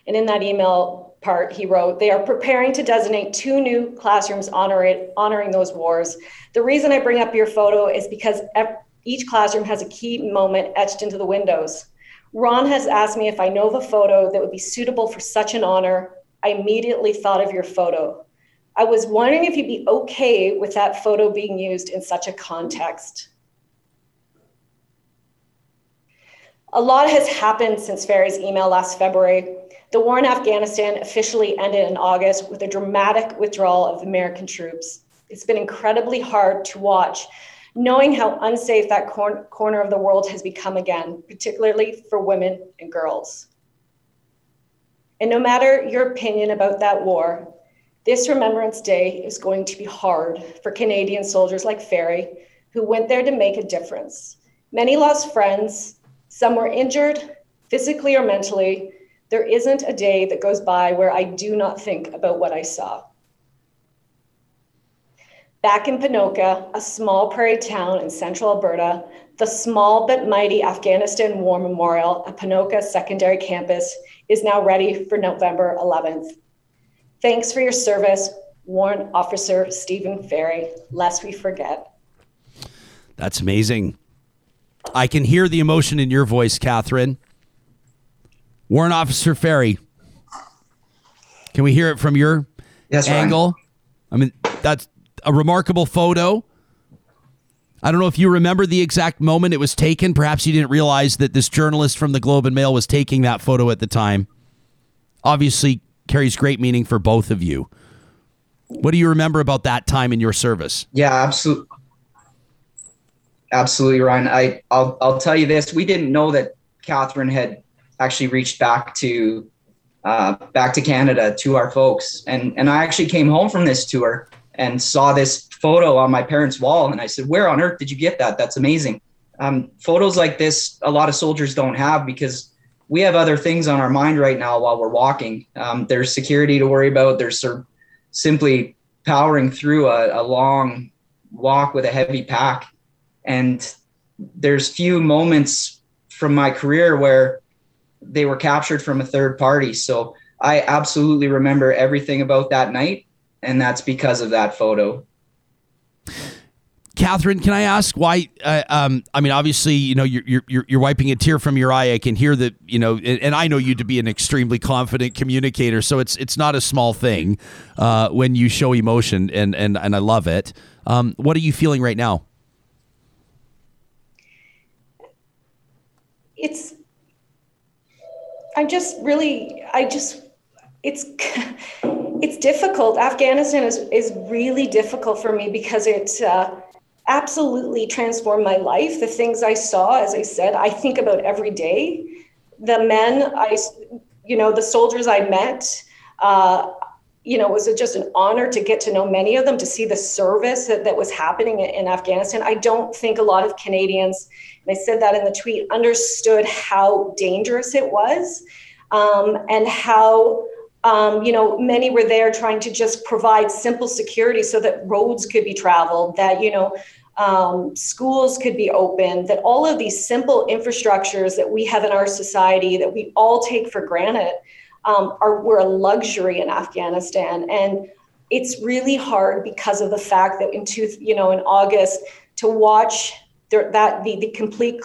And in that email part, he wrote, They are preparing to designate two new classrooms honoring those wars. The reason I bring up your photo is because each classroom has a key moment etched into the windows. Ron has asked me if I know of a photo that would be suitable for such an honor. I immediately thought of your photo. I was wondering if you'd be okay with that photo being used in such a context. A lot has happened since Ferry's email last February. The war in Afghanistan officially ended in August with a dramatic withdrawal of American troops. It's been incredibly hard to watch knowing how unsafe that cor- corner of the world has become again, particularly for women and girls. And no matter your opinion about that war, this Remembrance Day is going to be hard for Canadian soldiers like Ferry, who went there to make a difference. Many lost friends, some were injured, physically or mentally. There isn't a day that goes by where I do not think about what I saw. Back in Ponoka, a small prairie town in central Alberta, the small but mighty Afghanistan War Memorial at Ponoka Secondary Campus is now ready for November 11th. Thanks for your service, Warrant Officer Stephen Ferry, lest we forget. That's amazing. I can hear the emotion in your voice, Katherine. Warrant Officer Ferry. Can we hear it from your yes, angle? Ryan. I mean, that's a remarkable photo. I don't know if you remember the exact moment it was taken. Perhaps you didn't realize that this journalist from the Globe and Mail was taking that photo at the time. Obviously, carries great meaning for both of you. What do you remember about that time in your service? Yeah, absolutely. Absolutely, Ryan. I, I'll, I'll tell you this. We didn't know that Katherine had actually reached back to uh, back to Canada to our folks. And, and I actually came home from this tour and saw this photo on my parents' wall. And I said, Where on earth did you get that? That's amazing. Um, photos like this, a lot of soldiers don't have because we have other things on our mind right now while we're walking. Um, there's security to worry about. There's of simply powering through a, a long walk with a heavy pack. And there's few moments from my career where they were captured from a third party. So I absolutely remember everything about that night and that's because of that photo. Katherine, can I ask why? Uh, um, I mean, obviously, you know, you're, you're you're wiping a tear from your eye. I can hear that, you know, and I know you to be an extremely confident communicator. So it's it's not a small thing uh, when you show emotion, and and and I love it. Um, what are you feeling right now? It's. I'm just really, I just, it's, it's difficult. Afghanistan is is really difficult for me because it's. Uh, absolutely transformed my life. The things I saw, as I said, I think about every day. The men I, you know, the soldiers I met, uh, you know, it was just an honor to get to know many of them, to see the service that, that was happening in Afghanistan. I don't think a lot of Canadians, and I said that in the tweet, understood how dangerous it was um, and how um, you know, many were there trying to just provide simple security so that roads could be traveled, that, you know, um, schools could be open, that all of these simple infrastructures that we have in our society that we all take for granted um, are were a luxury in Afghanistan. And it's really hard because of the fact that in two, you know, in August to watch there, that the, the complete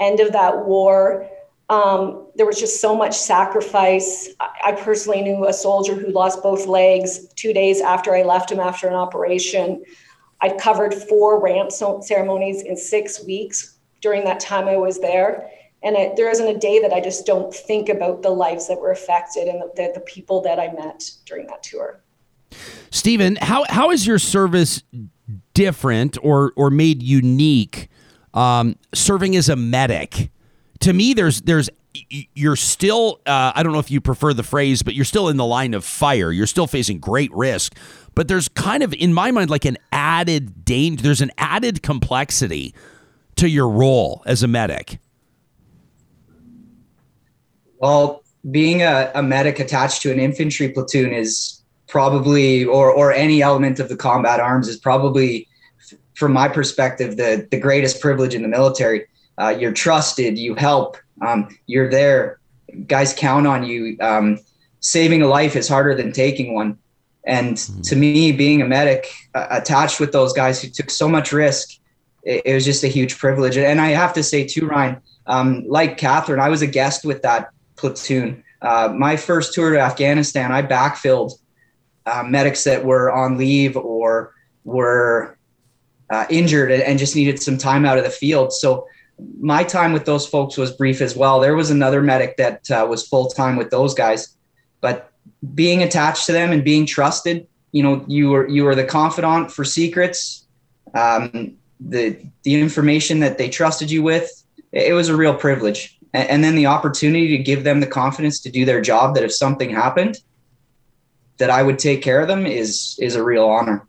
end of that war um, there was just so much sacrifice. I personally knew a soldier who lost both legs two days after I left him after an operation. I covered four ramp ceremonies in six weeks during that time I was there. And it, there isn't a day that I just don't think about the lives that were affected and the, the, the people that I met during that tour. Stephen, how, how is your service different or, or made unique um, serving as a medic? To me, there's there's you're still uh, I don't know if you prefer the phrase, but you're still in the line of fire. You're still facing great risk, but there's kind of in my mind like an added danger. There's an added complexity to your role as a medic. Well, being a, a medic attached to an infantry platoon is probably, or or any element of the combat arms is probably, from my perspective, the the greatest privilege in the military uh, you're trusted, you help, um, you're there. Guys count on you. Um, saving a life is harder than taking one. And mm-hmm. to me, being a medic uh, attached with those guys who took so much risk, it, it, was just a huge privilege. And I have to say, too, Ryan, um, like Katherine, I was a guest with that platoon. Uh, my first tour to Afghanistan, I backfilled uh, medics that were on leave or were uh, injured and just needed some time out of the field. So my time with those folks was brief as well. There was another medic that uh, was full time with those guys, but being attached to them and being trusted, you know, you were you were the confidant for secrets, um, the the information that they trusted you with. It was a real privilege, and, and then the opportunity to give them the confidence to do their job. That if something happened, that I would take care of them is is a real honor.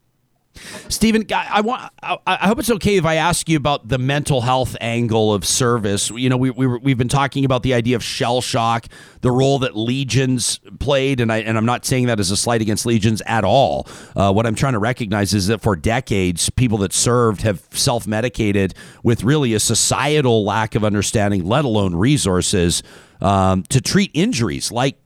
Stephen, I, want. I, hope it's okay if I ask you about the mental health angle of service. You know, we, we we've been talking about the idea of shell shock, the role that legions played, and I and I'm not saying that as a slight against legions at all. Uh, what I'm trying to recognize is that for decades, people that served have self medicated with really a societal lack of understanding, let alone resources, um, to treat injuries like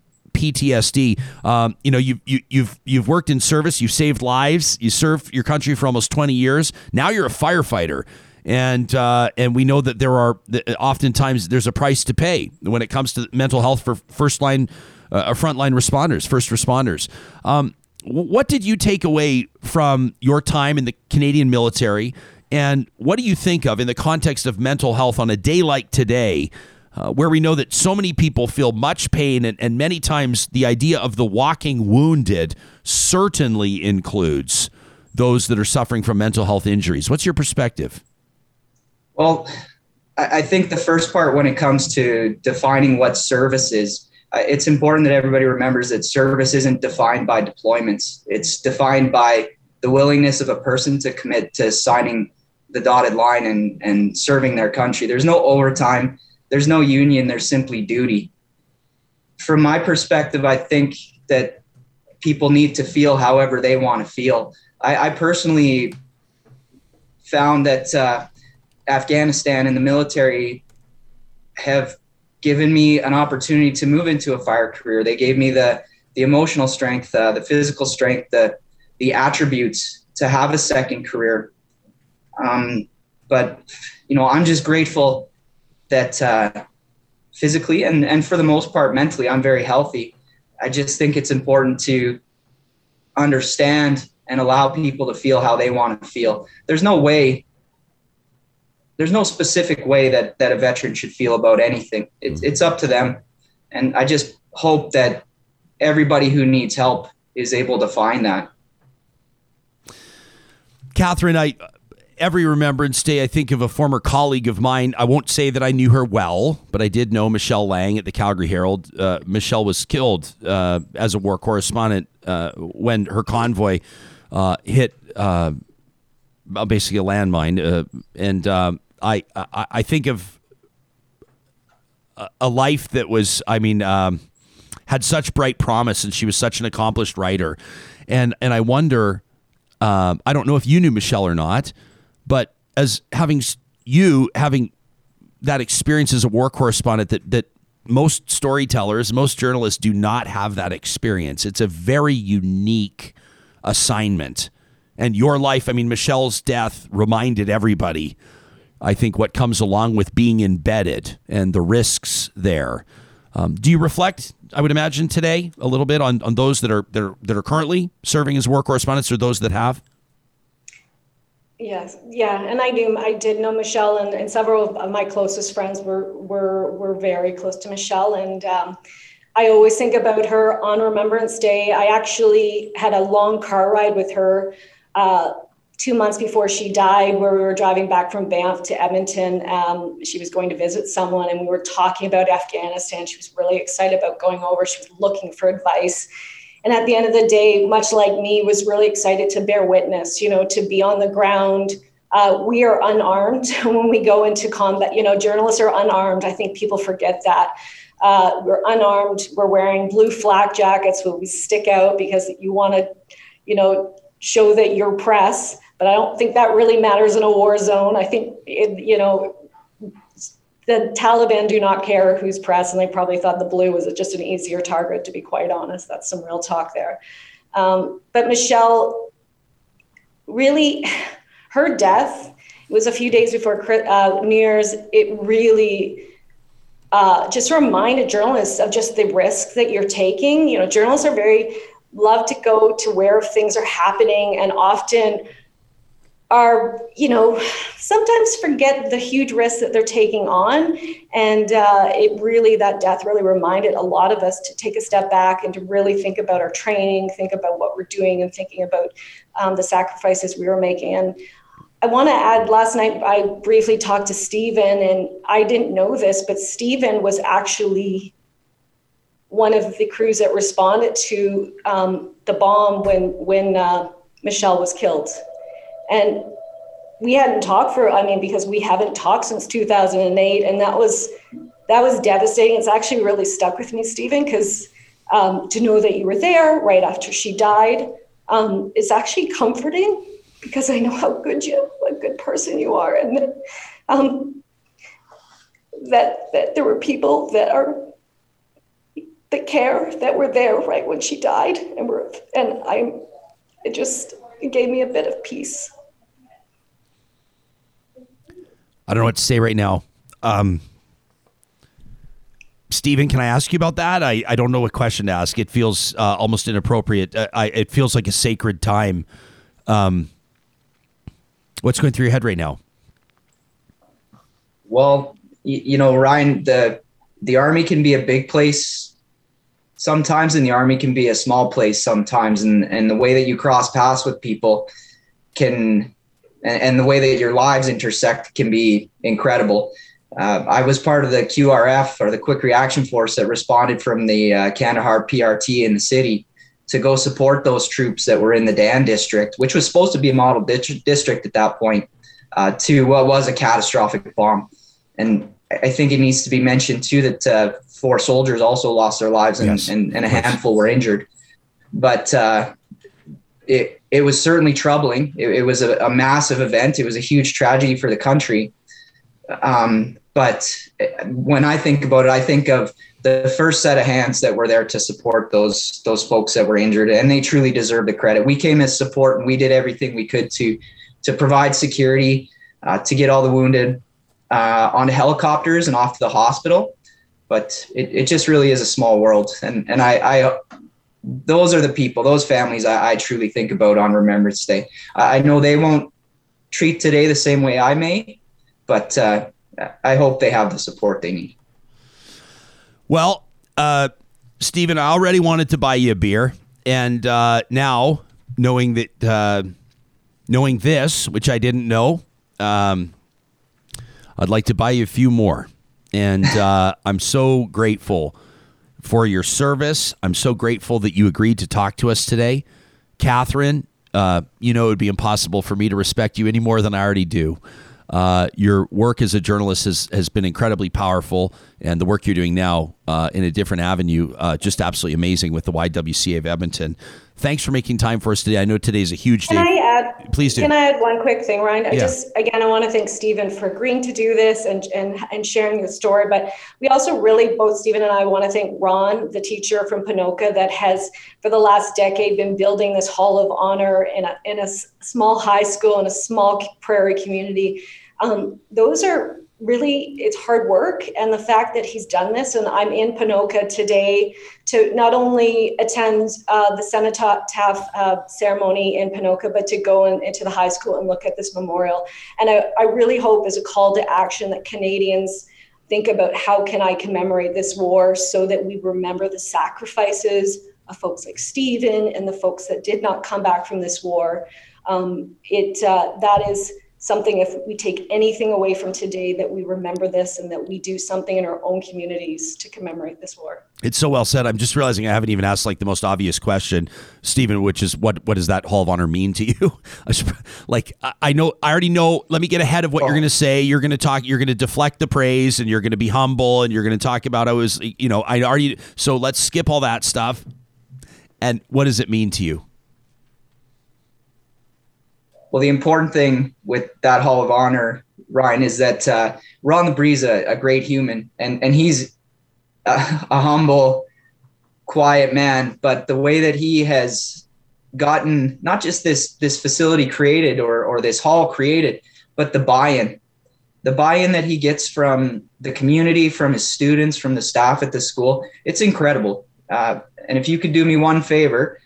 PTSD. Um, you know, you, you, you've you've worked in service, you've saved lives, you served your country for almost 20 years. Now you're a firefighter, and uh, and we know that there are oftentimes there's a price to pay when it comes to mental health for first line, uh, frontline responders, first responders. Um, what did you take away from your time in the Canadian military? And what do you think of in the context of mental health on a day like today? Uh, where we know that so many people feel much pain, and, and many times the idea of the walking wounded certainly includes those that are suffering from mental health injuries. What's your perspective? Well, I think the first part, when it comes to defining what service is, uh, it's important that everybody remembers that service isn't defined by deployments. It's defined by the willingness of a person to commit to signing the dotted line and, and serving their country. There's no overtime there's no union, there's simply duty. From my perspective, I think that people need to feel however they want to feel. I, I personally found that uh, Afghanistan and the military have given me an opportunity to move into a fire career. They gave me the the emotional strength, uh, the physical strength, the the attributes to have a second career. Um, but you know, I'm just grateful that uh, physically and and for the most part mentally, I'm very healthy. I just think it's important to understand and allow people to feel how they want to feel. There's no way there's no specific way that that a veteran should feel about anything. It's it's up to them. And I just hope that everybody who needs help is able to find that. Katherine, I every Remembrance Day, I think of a former colleague of mine. I won't say that I knew her well, but I did know Michelle Lang at the Calgary Herald. Uh, Michelle was killed uh, as a war correspondent uh, when her convoy uh, hit uh, basically a landmine. Uh, and I, I, I think of a life that was, I mean, um, had such bright promise, and she was such an accomplished writer. And and I wonder, I don't know if you knew Michelle or not, but as having you having that experience as a war correspondent, that that most storytellers, most journalists do not have that experience. It's a very unique assignment. And your life, I mean, Michelle's death reminded everybody I think, what comes along with being embedded and the risks there. Um, do you reflect, I would imagine, today a little bit on, on those that are, that are that are currently serving as war correspondents or those that have? Yes, yeah, and I do. I did know Michelle, and, and several of my closest friends were were were very close to Michelle, and um, I always think about her on Remembrance Day. I actually had a long car ride with her uh, two months before she died, where we were driving back from Banff to Edmonton. Um, she was going to visit someone, and we were talking about Afghanistan. She was really excited about going over. She was looking for advice. And at the end of the day, much like me, was really excited to bear witness, you know, to be on the ground. Uh, we are unarmed when we go into combat. You know, journalists are unarmed. I think people forget that. Uh, we're unarmed. We're wearing blue flak jackets where we stick out because you want to, you know, show that you're press but I don't think that really matters in a war zone. I think, it, you know, the Taliban do not care who's press, and they probably thought the blue was just an easier target, to be quite honest. That's some real talk there. Um, but Michelle, really, her death, was a few days before uh, New Year's, it really uh, just reminded journalists of just the risk that you're taking. You know, journalists are very, love to go to where things are happening and often are, you know, sometimes forget the huge risks that they're taking on. And uh, it really, that death really reminded a lot of us to take a step back and to really think about our training, think about what we're doing, and thinking about um, the sacrifices we were making. And I want to add last night, I briefly talked to Stephen, and I didn't know this, but Stephen was actually one of the crews that responded to um, the bomb when, when uh, Michelle was killed and we hadn't talked for, I mean, because we haven't talked since 2008. And that was, that was devastating. It's actually really stuck with me, Stephen, because um, to know that you were there right after she died um, is actually comforting because I know how good you, a good person you are. And that, um, that, that there were people that are, that care, that were there right when she died. And were, and I'm it just, it gave me a bit of peace. I don't know what to say right now. Um, Stephen, can I ask you about that? I, I don't know what question to ask. It feels uh, almost inappropriate. Uh, I, it feels like a sacred time. Um, what's going through your head right now? Well, you, you know, Ryan, the the army can be a big place sometimes in the army can be a small place sometimes and and the way that you cross paths with people can and, and the way that your lives intersect can be incredible uh, I was part of the QRF or the Quick Reaction Force that responded from the uh, Kandahar PRT in the city to go support those troops that were in the Dand district, which was supposed to be a model district at that point, uh, to what was a catastrophic bomb. And I think it needs to be mentioned too that uh, four soldiers also lost their lives and, yes. and, and, a handful were injured. But uh, it it was certainly troubling. It, it was a, a, massive event. It was a huge tragedy for the country. Um, but when I think about it, I think of the first set of hands that were there to support those those folks that were injured, and they truly deserve the credit. We came as support, and we did everything we could to to provide security, uh, to get all the wounded uh, onto helicopters and off to the hospital. But it, it just really is a small world. And, and I, I those are the people, those families I, I truly think about on Remembrance Day. I, know they won't treat today the same way I may, but uh, I hope they have the support they need. Well, uh, Stephen, I already wanted to buy you a beer, and uh, now knowing that, uh, knowing this, which I didn't know, um, I'd like to buy you a few more. And uh, I'm so grateful for your service. I'm so grateful that you agreed to talk to us today. Katherine, uh, you know it would be impossible for me to respect you any more than I already do. Uh, your work as a journalist has, has been incredibly powerful, and the work you're doing now uh, in a different avenue, uh, just absolutely amazing with the YWCA of Edmonton. Thanks for making time for us today. I know today's a huge day. Can I add? Please do. Can I add one quick thing, Ryan? I yeah. just again, I want to thank Stephen for agreeing to do this and and and sharing the story. But we also really, both Stephen and I, want to thank Ron, the teacher from Ponoka, that has for the last decade been building this Hall of Honor in a in a small high school in a small prairie community. Um, those are really it's hard work. And the fact that he's done this and i'm in ponoka today to not only attend uh, the cenotaph uh, ceremony in ponoka but to go in, into the high school and look at this memorial. And I, I really hope as a call to action that canadians think about how can i commemorate this war so that we remember the sacrifices of folks like stephen and the folks that did not come back from this war. Um, it uh, that is something if we take anything away from today that we remember this and that we do something in our own communities to commemorate this war. It's so well said. I'm just realizing i haven't even asked like the most obvious question stephen which is what what does that hall of honor mean to you? Like i know i already know let me get ahead of what oh. you're going to say. You're going to talk you're going to deflect the praise and you're going to be humble and you're going to talk about i was you know i already so let's skip all that stuff. And what does it mean to you well, the important thing with that Hall of Honor, Ryan, is that uh, Ron Labrie's a, a great human, and and he's a, a humble, quiet man. But the way that he has gotten not just this this facility created or or this hall created, but the buy-in, the buy-in that he gets from the community, from his students, from the staff at the school, it's incredible. Uh, and if you could do me one favor,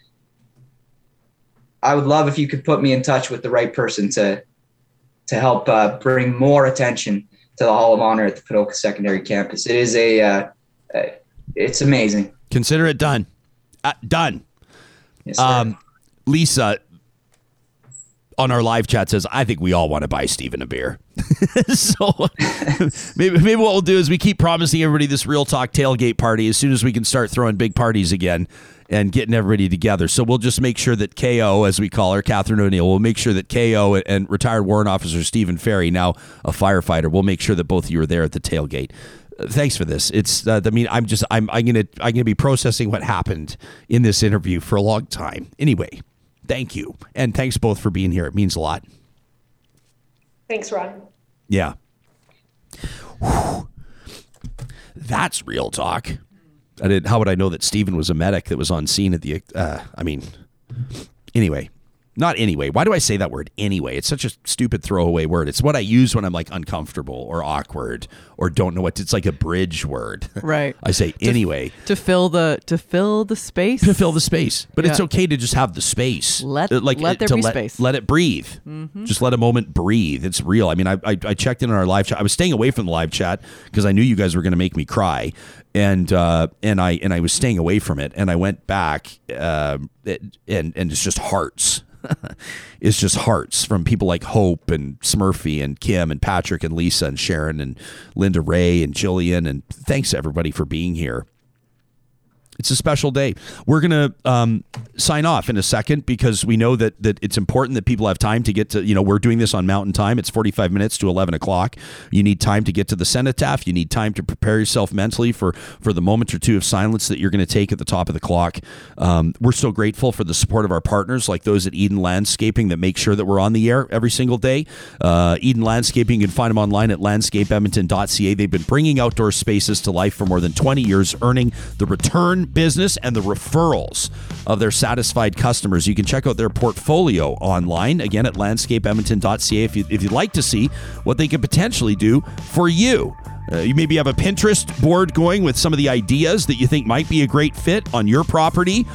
I would love if you could put me in touch with the right person to to help uh, bring more attention to the Hall of Honor at the Ponoka Secondary Campus. It is a uh, it's amazing. Consider it done. Uh, done. Yes, um, Lisa on our live chat says, "I think we all want to buy Stephen a beer." so maybe maybe what we'll do is we keep promising everybody this real talk tailgate party as soon as we can start throwing big parties again and getting everybody together. So we'll just make sure that KO, as we call her, Katherine O'Neill, we'll make sure that KO and retired warrant officer Stephen Ferry, now a firefighter, we'll make sure that both of you are there at the tailgate. Uh, thanks for this. It's uh, I mean I'm just I'm I'm gonna I'm gonna be processing what happened in this interview for a long time. Anyway, thank you and thanks both for being here. It means a lot. Thanks, Ron. Yeah. Whew. That's real talk. I did. How would I know that Stephen was a medic that was on scene at the? Uh, I mean, anyway, not anyway. Why do I say that word anyway? It's such a stupid throwaway word. It's what I use when I'm like uncomfortable or awkward or don't know what. To, it's like a bridge word. Right. I say to, anyway to fill the to fill the space. To fill the space, but yeah. it's okay to just have the space. Let like let there be let, space. Let it breathe. Mm-hmm. Just let a moment breathe. It's real. I mean, I, I, I checked in on our live chat. I was staying away from the live chat because I knew you guys were going to make me cry, and uh, and I and I was staying away from it, and I went back, uh, and and it's just hearts it's just hearts from people like Hope and Smurfy and Kim and Patrick and Lisa and Sharon and Linda Ray and Jillian. And thanks everybody for being here. It's a special day. We're going to um, sign off in a second because we know that that it's important that people have time to get to, you know, we're doing this on mountain time. It's 45 minutes to 11 o'clock. You need time to get to the cenotaph. You need time to prepare yourself mentally for, for the moment or two of silence that you're going to take at the top of the clock. Um, we're so grateful for the support of our partners like those at Eden Landscaping that make sure that we're on the air every single day. Uh, Eden Landscaping, you can find them online at landscapeedmonton.ca. They've been bringing outdoor spaces to life for more than 20 years, earning the return business and the referrals of their satisfied customers. You can check out their portfolio online, again at landscapeedmonton.ca if, you, if you'd like to see what they could potentially do for you. Uh, you maybe have a Pinterest board going with some of the ideas that you think might be a great fit on your property.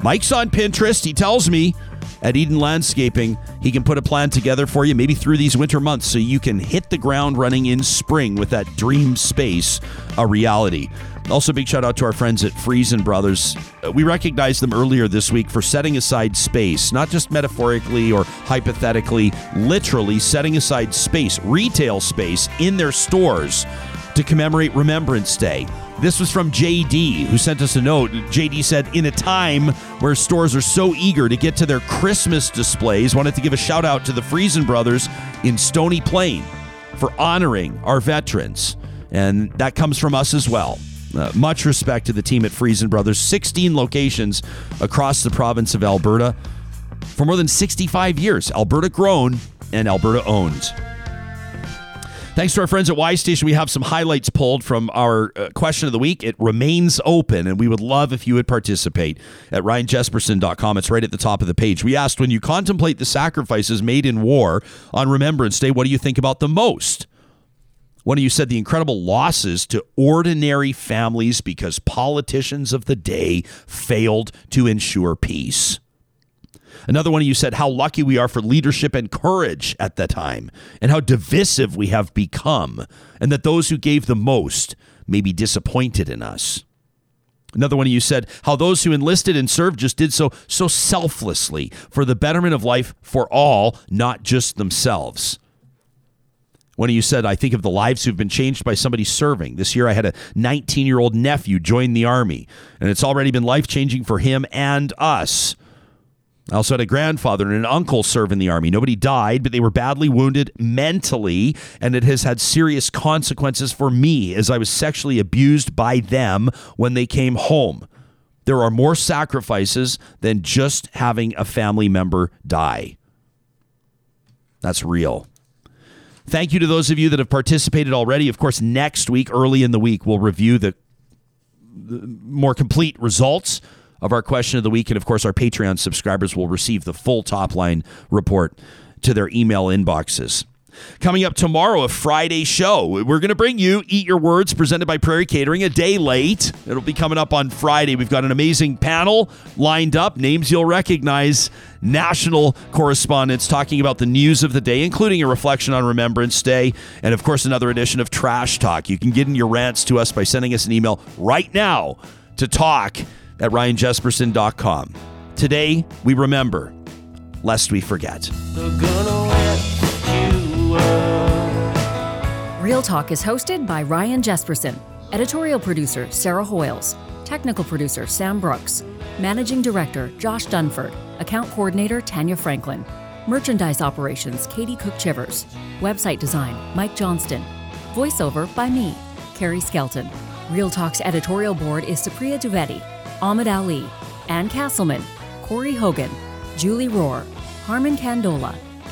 Mike's on Pinterest. He tells me at Eden Landscaping, he can put a plan together for you maybe through these winter months so you can hit the ground running in spring with that dream space a reality. Also, big shout out to our friends at Freson Brothers. Uh, We recognized them earlier this week for setting aside space, not just metaphorically or hypothetically, literally setting aside space, retail space in their stores to commemorate Remembrance Day. This was from JD, who sent us a note. JD said, In a time where stores are so eager to get to their Christmas displays, wanted to give a shout out to the Freson Brothers in Stony Plain for honoring our veterans. And that comes from us as well. Uh, much respect to the team at Freson Brothers, 16 locations across the province of Alberta for more than 65 years. Alberta grown and Alberta owned. Thanks to our friends at Y Station, we have some highlights pulled from our uh, question of the week. It remains open, and we would love if you would participate at ryanjespersen.com. It's right at the top of the page. We asked, when you contemplate the sacrifices made in war on Remembrance Day, what do you think about the most? One of you said the incredible losses to ordinary families because politicians of the day failed to ensure peace. Another one of you said how lucky we are for leadership and courage at that time, and how divisive we have become, and that those who gave the most may be disappointed in us. Another one of you said how those who enlisted and served just did so so selflessly for the betterment of life for all, not just themselves. One of you said, I think of the lives who've been changed by somebody serving. This year I had a 19 year old nephew join the Army, and it's already been life changing for him and us. I also had a grandfather and an uncle serve in the Army. Nobody died, but they were badly wounded mentally, and it has had serious consequences for me as I was sexually abused by them when they came home. There are more sacrifices than just having a family member die. That's real. Thank you to those of you that have participated already. Of course, next week, early in the week, we'll review the, the more complete results of our question of the week. And of course, our Patreon subscribers will receive the full top line report to their email inboxes. Coming up tomorrow, a Friday show. We're going to bring you Eat Your Words presented by Prairie Catering a day late. It'll be coming up on Friday. We've got an amazing panel lined up, names you'll recognize, national correspondents talking about the news of the day, including a reflection on Remembrance Day, and of course, another edition of Trash Talk. You can get in your rants to us by sending us an email right now to talk at ryanjespersen.com. Today, we remember, lest we forget. Real Talk is hosted by Ryan Jespersen, editorial producer Sarah Hoyles, technical producer Sam Brooks, managing director Josh Dunford, account coordinator Tanya Franklin, merchandise operations Katie Cook Chivers, website design Mike Johnston, voiceover by me, Carrie Skelton. Real Talk's editorial board is Supriya Dwivedi, Ahmed Ali, Ann Castleman, Corey Hogan, Julie Rohr, Harmon Candola,